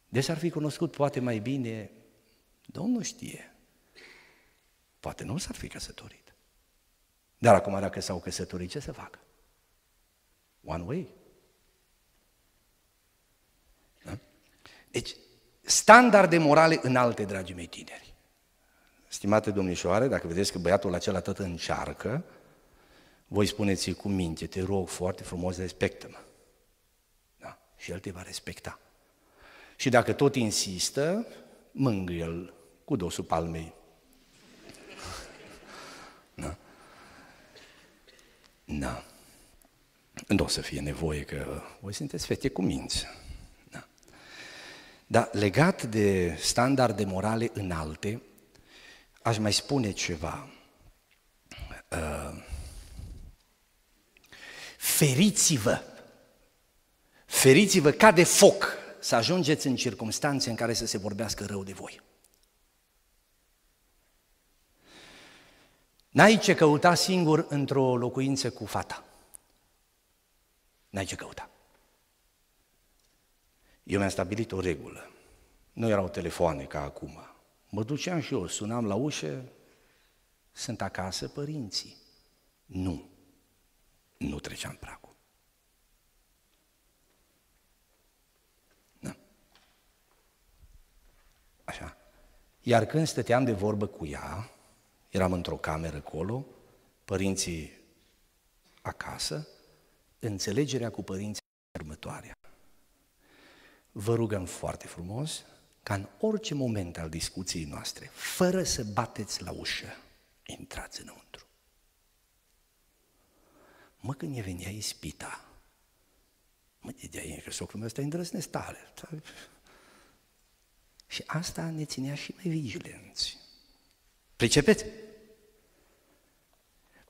De s-ar fi cunoscut poate mai bine, Domnul știe, poate nu s-ar fi căsătorit. Dar acum dacă s-au căsătorit, ce să facă? One way. Da? Deci, standarde morale înalte, dragii mei tineri. Stimate domnișoare, dacă vedeți că băiatul acela tot încearcă, voi spuneți cu minte, te rog foarte frumos, respectă-mă. Da? Și el te va respecta. Și dacă tot insistă, mângâie el cu dosul palmei. Da? Da. Nu o să fie nevoie că voi sunteți fete cu minți. Da. Dar legat de standarde morale înalte, aș mai spune ceva. Uh, feriți-vă, feriți-vă ca de foc să ajungeți în circunstanțe în care să se vorbească rău de voi. N-ai ce căuta singur într-o locuință cu fata. N-ai ce căuta. Eu mi-am stabilit o regulă. Nu erau telefoane ca acum. Mă duceam și eu, sunam la ușă, sunt acasă părinții. Nu. Nu treceam pragul. Da. Așa. Iar când stăteam de vorbă cu ea, eram într-o cameră acolo, părinții acasă, înțelegerea cu părinții următoarea. Vă rugăm foarte frumos ca în orice moment al discuției noastre, fără să bateți la ușă, intrați înăuntru. Mă, când ne venea ispita, mă, de că socrul meu ăsta îndrăznesc tare. Și asta ne ținea și mai vigilenți. Pricepeți?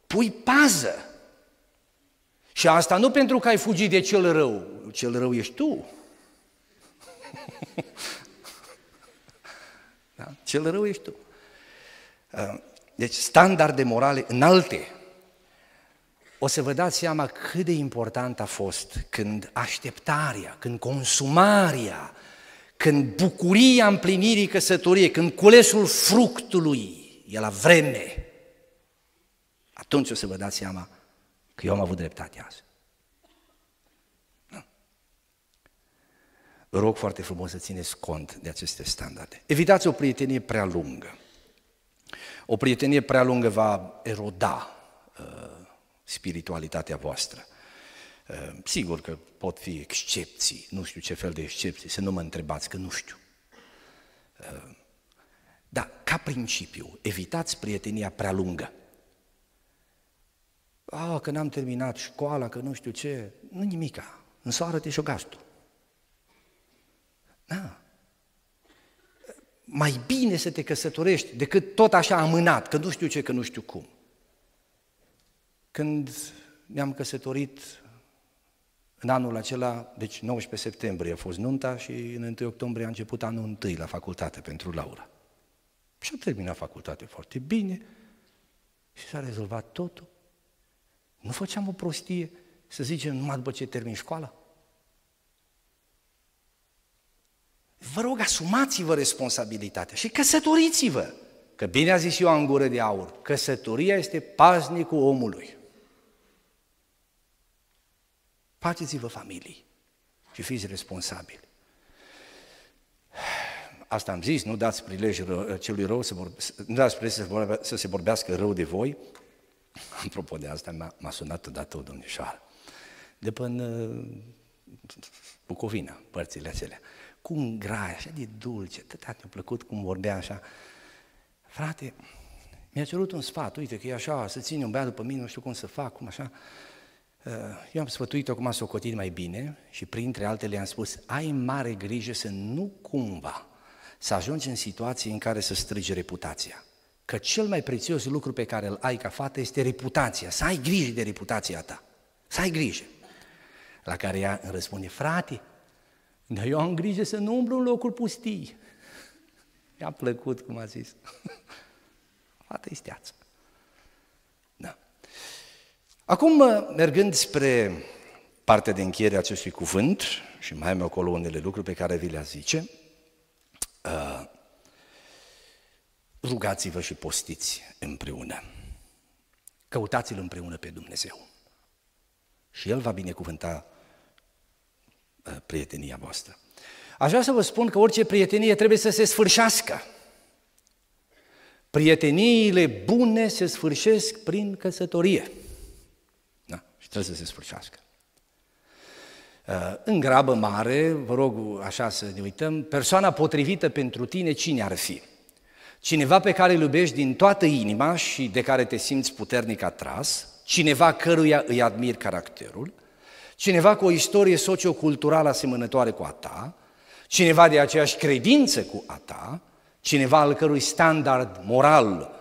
Pui pază. Și asta nu pentru că ai fugit de cel rău. Cel rău ești tu. da? Cel rău ești tu. Uh, deci standarde morale înalte. O să vă dați seama cât de important a fost când așteptarea, când consumarea, când bucuria împlinirii căsătoriei, când culesul fructului e la vreme, atunci o să vă dați seama că eu am avut dreptate azi. Da. Vă rog foarte frumos să țineți cont de aceste standarde. Evitați o prietenie prea lungă. O prietenie prea lungă va eroda uh, spiritualitatea voastră. Uh, sigur că pot fi excepții, nu știu ce fel de excepții, să nu mă întrebați, că nu știu. Uh, dar, ca principiu, evitați prietenia prea lungă. A, că n-am terminat școala, că nu știu ce, nu nimica, însoară-te și-o gastul. Da. Mai bine să te căsătorești decât tot așa amânat, că nu știu ce, că nu știu cum. Când ne-am căsătorit în anul acela, deci 19 septembrie a fost nunta și în 1 octombrie a început anul întâi la facultate pentru Laura. Și a terminat facultate foarte bine și s-a rezolvat totul. Nu făceam o prostie să zicem numai după ce termin școala. Vă rog, asumați-vă responsabilitatea și căsătoriți-vă. Că bine a zis eu în gură de aur, căsătoria este paznicul omului. Faceți-vă familii și fiți responsabili. Asta am zis, nu dați prilej celui rău să vorbe, nu dați prilej să, vorbe, să se vorbească rău de voi. Apropo de asta, m-a, m-a sunat odată o domnișoară de până Bucovina, părțile acelea. Cu un grai așa de dulce, atât mi-a plăcut cum vorbea așa. Frate, mi-a cerut un sfat, uite că e așa, să ține un băiat după mine, nu știu cum să fac, cum așa. Uh, eu am sfătuit-o cum a socotit mai bine și printre altele i-am spus, ai mare grijă să nu cumva să ajungi în situații în care să strigi reputația. Că cel mai prețios lucru pe care îl ai ca fată este reputația, să ai grijă de reputația ta, să ai grijă. La care ea îmi răspunde, frate, dar eu am grijă să nu umblu în locul pustii. I-a plăcut, cum a zis. Fata isteață. Da. Acum, mergând spre partea de încheiere a acestui cuvânt, și mai am acolo unele lucruri pe care vi le zice, uh, rugați-vă și postiți împreună. Căutați-L împreună pe Dumnezeu. Și El va binecuvânta uh, prietenia voastră. Aș vrea să vă spun că orice prietenie trebuie să se sfârșească. Prieteniile bune se sfârșesc prin căsătorie. Da, și trebuie să se sfârșească. Uh, în grabă mare, vă rog așa să ne uităm, persoana potrivită pentru tine cine ar fi? Cineva pe care îl iubești din toată inima și de care te simți puternic atras, cineva căruia îi admiri caracterul, cineva cu o istorie socioculturală asemănătoare cu a ta, cineva de aceeași credință cu a ta, cineva al cărui standard moral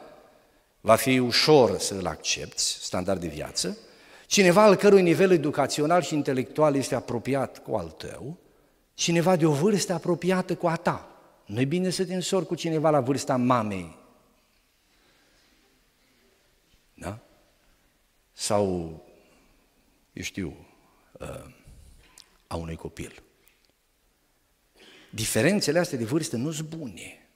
va fi ușor să-l accepti, standard de viață, cineva al cărui nivel educațional și intelectual este apropiat cu al tău, cineva de o vârstă apropiată cu a ta. Nu-i bine să te însori cu cineva la vârsta mamei. Da? Sau, eu știu, uh, a unui copil. Diferențele astea de vârstă nu sunt bune.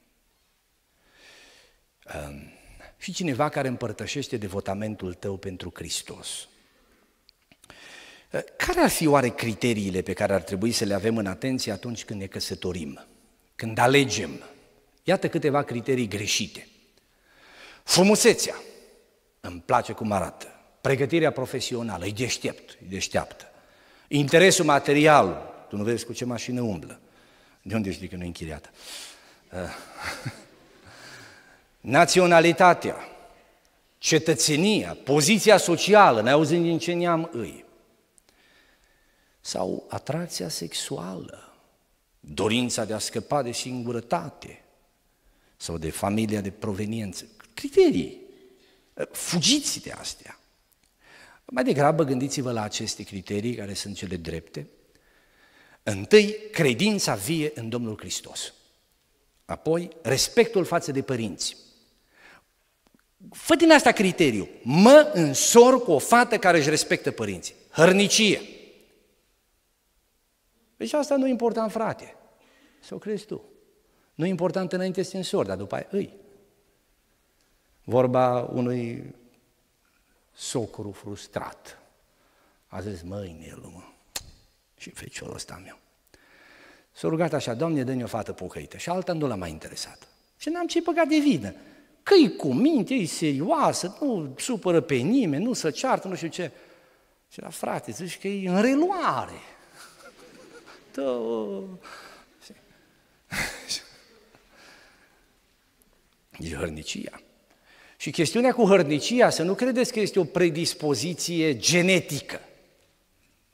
Uh, și cineva care împărtășește devotamentul tău pentru Hristos. Care ar fi oare criteriile pe care ar trebui să le avem în atenție atunci când ne căsătorim, când alegem? Iată câteva criterii greșite. Frumusețea, îmi place cum arată. Pregătirea profesională, e deștept, e deșteaptă. Interesul material, tu nu vezi cu ce mașină umblă. De unde știi că nu e închiriată? Uh. Naționalitatea, cetățenia, poziția socială, ne auzim din ce neam îi. Sau atracția sexuală, dorința de a scăpa de singurătate sau de familia de proveniență. Criterii. Fugiți de astea. Mai degrabă gândiți-vă la aceste criterii care sunt cele drepte. Întâi, credința vie în Domnul Hristos. Apoi, respectul față de părinți. Fă din asta criteriu. Mă însor cu o fată care își respectă părinții. Hărnicie. Deci asta nu e important, frate. Să o crezi tu. Nu e important înainte să te însori, dar după aia îi. Vorba unui socru frustrat. A zis, măi, Nelu, mă, și feciorul ăsta meu. S-a rugat așa, Doamne, dă-ne o fată pocăită. Și alta nu l-a mai interesat. Și n-am ce păcat de vină. Că e cu minte, e serioasă, nu supără pe nimeni, nu se ceartă, nu știu ce. Și la frate, zici că e în reluare. E hărnicia. Și chestiunea cu hărnicia, să nu credeți că este o predispoziție genetică.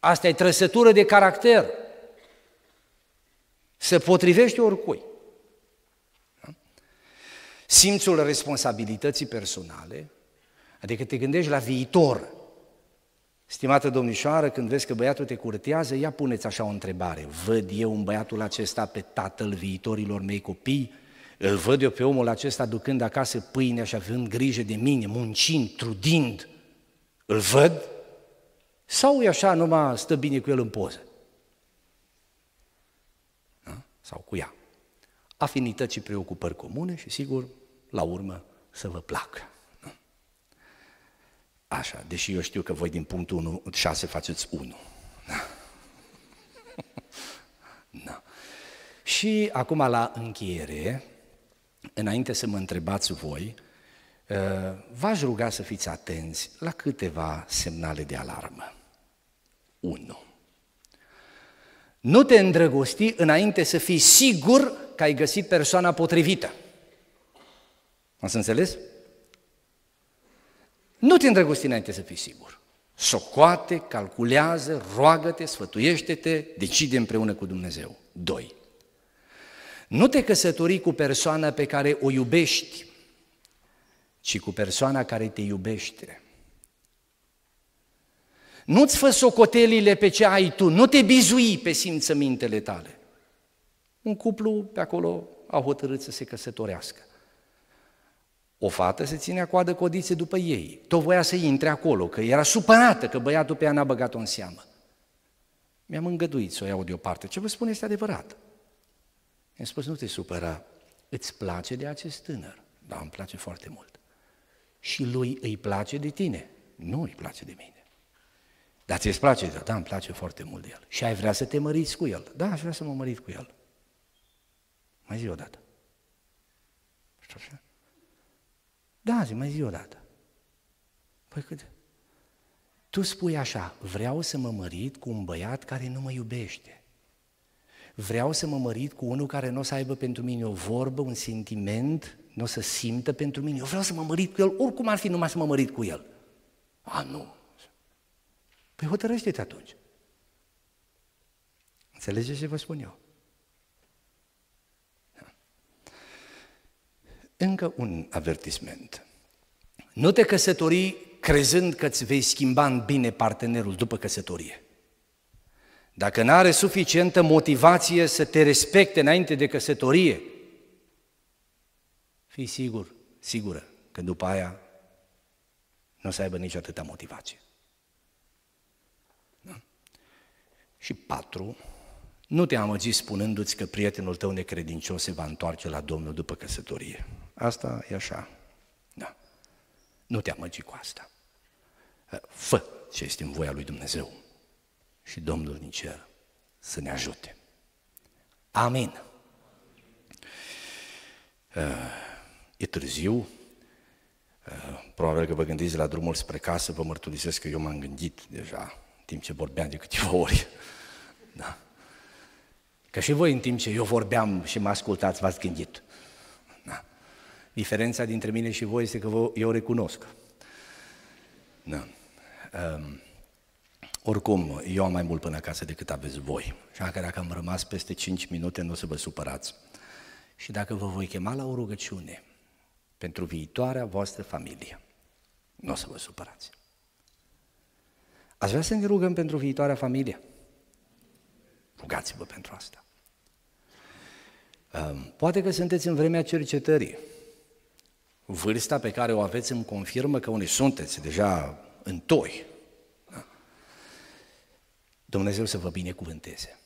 Asta e trăsătură de caracter. Se potrivește oricui. Da? Simțul responsabilității personale, adică te gândești la viitor. Stimată domnișoară, când vezi că băiatul te curtează, ia puneți așa o întrebare. Văd eu un băiatul acesta pe tatăl viitorilor mei copii? Îl văd eu pe omul acesta ducând acasă pâine și având grijă de mine, muncind, trudind. Îl văd? Sau e așa, numai stă bine cu el în poză? Da? Sau cu ea. Afinități și preocupări comune și, sigur, la urmă, să vă placă. Da? Așa, deși eu știu că voi din punctul 1, 6 faceți 1. Da. da. Și acum la încheiere, înainte să mă întrebați voi, uh, v-aș ruga să fiți atenți la câteva semnale de alarmă. 1. Nu te îndrăgosti înainte să fii sigur că ai găsit persoana potrivită. Ați înțeles? Nu te îndrăgosti înainte să fii sigur. Socoate, calculează, roagă-te, sfătuiește-te, decide împreună cu Dumnezeu. 2. Nu te căsători cu persoana pe care o iubești, ci cu persoana care te iubește. Nu-ți fă socotelile pe ce ai tu, nu te bizui pe simțămintele tale. Un cuplu pe acolo a hotărât să se căsătorească. O fată se ținea coadă codițe după ei. Tot voia să intre acolo, că era supărată că băiatul pe ea n-a băgat-o în seamă. Mi-am îngăduit să o iau deoparte. Ce vă spun este adevărat. Mi-a spus, nu te supăra, îți place de acest tânăr? Da, îmi place foarte mult. Și lui îi place de tine? Nu îi place de mine. Dar ți-ți place de el? Da, îmi place foarte mult de el. Și ai vrea să te măriți cu el? Da, aș vrea să mă mărit cu el. Mai zi o dată. Și așa? Da, zi, mai zi o dată. Păi cât? Tu spui așa, vreau să mă mărit cu un băiat care nu mă iubește. Vreau să mă mărit cu unul care nu o să aibă pentru mine o vorbă, un sentiment, nu o să simtă pentru mine. Eu vreau să mă mărit cu el, oricum ar fi numai să mă mărit cu el. A, nu. Păi hotărăște-te atunci. Înțelegeți ce vă spun eu? Da. Încă un avertisment. Nu te căsători crezând că îți vei schimba în bine partenerul după căsătorie. Dacă nu are suficientă motivație să te respecte înainte de căsătorie, fii sigur, sigură că după aia nu o să aibă nici atâta motivație. Da? Și patru, nu te amăgi spunându-ți că prietenul tău necredincios se va întoarce la Domnul după căsătorie. Asta e așa. Da. Nu te amăgi cu asta. Fă ce este în voia lui Dumnezeu și Domnul din cer să ne ajute. Amin. Uh, e târziu, Probabil că vă gândiți la drumul spre casă, vă mărturisesc că eu m-am gândit deja, în timp ce vorbeam de câteva ori. Da. Că și voi în timp ce eu vorbeam și mă ascultați, v-ați gândit. Da. Diferența dintre mine și voi este că vă, eu recunosc. Da. Um, oricum, eu am mai mult până acasă decât aveți voi. Așa că dacă am rămas peste 5 minute, nu o să vă supărați. Și dacă vă voi chema la o rugăciune pentru viitoarea voastră familie, nu o să vă supărați. Ați vrea să ne rugăm pentru viitoarea familie? Rugați-vă pentru asta. Poate că sunteți în vremea cercetării. Vârsta pe care o aveți îmi confirmă că unii sunteți deja în toi. Dumnezeu să vă binecuvânteze.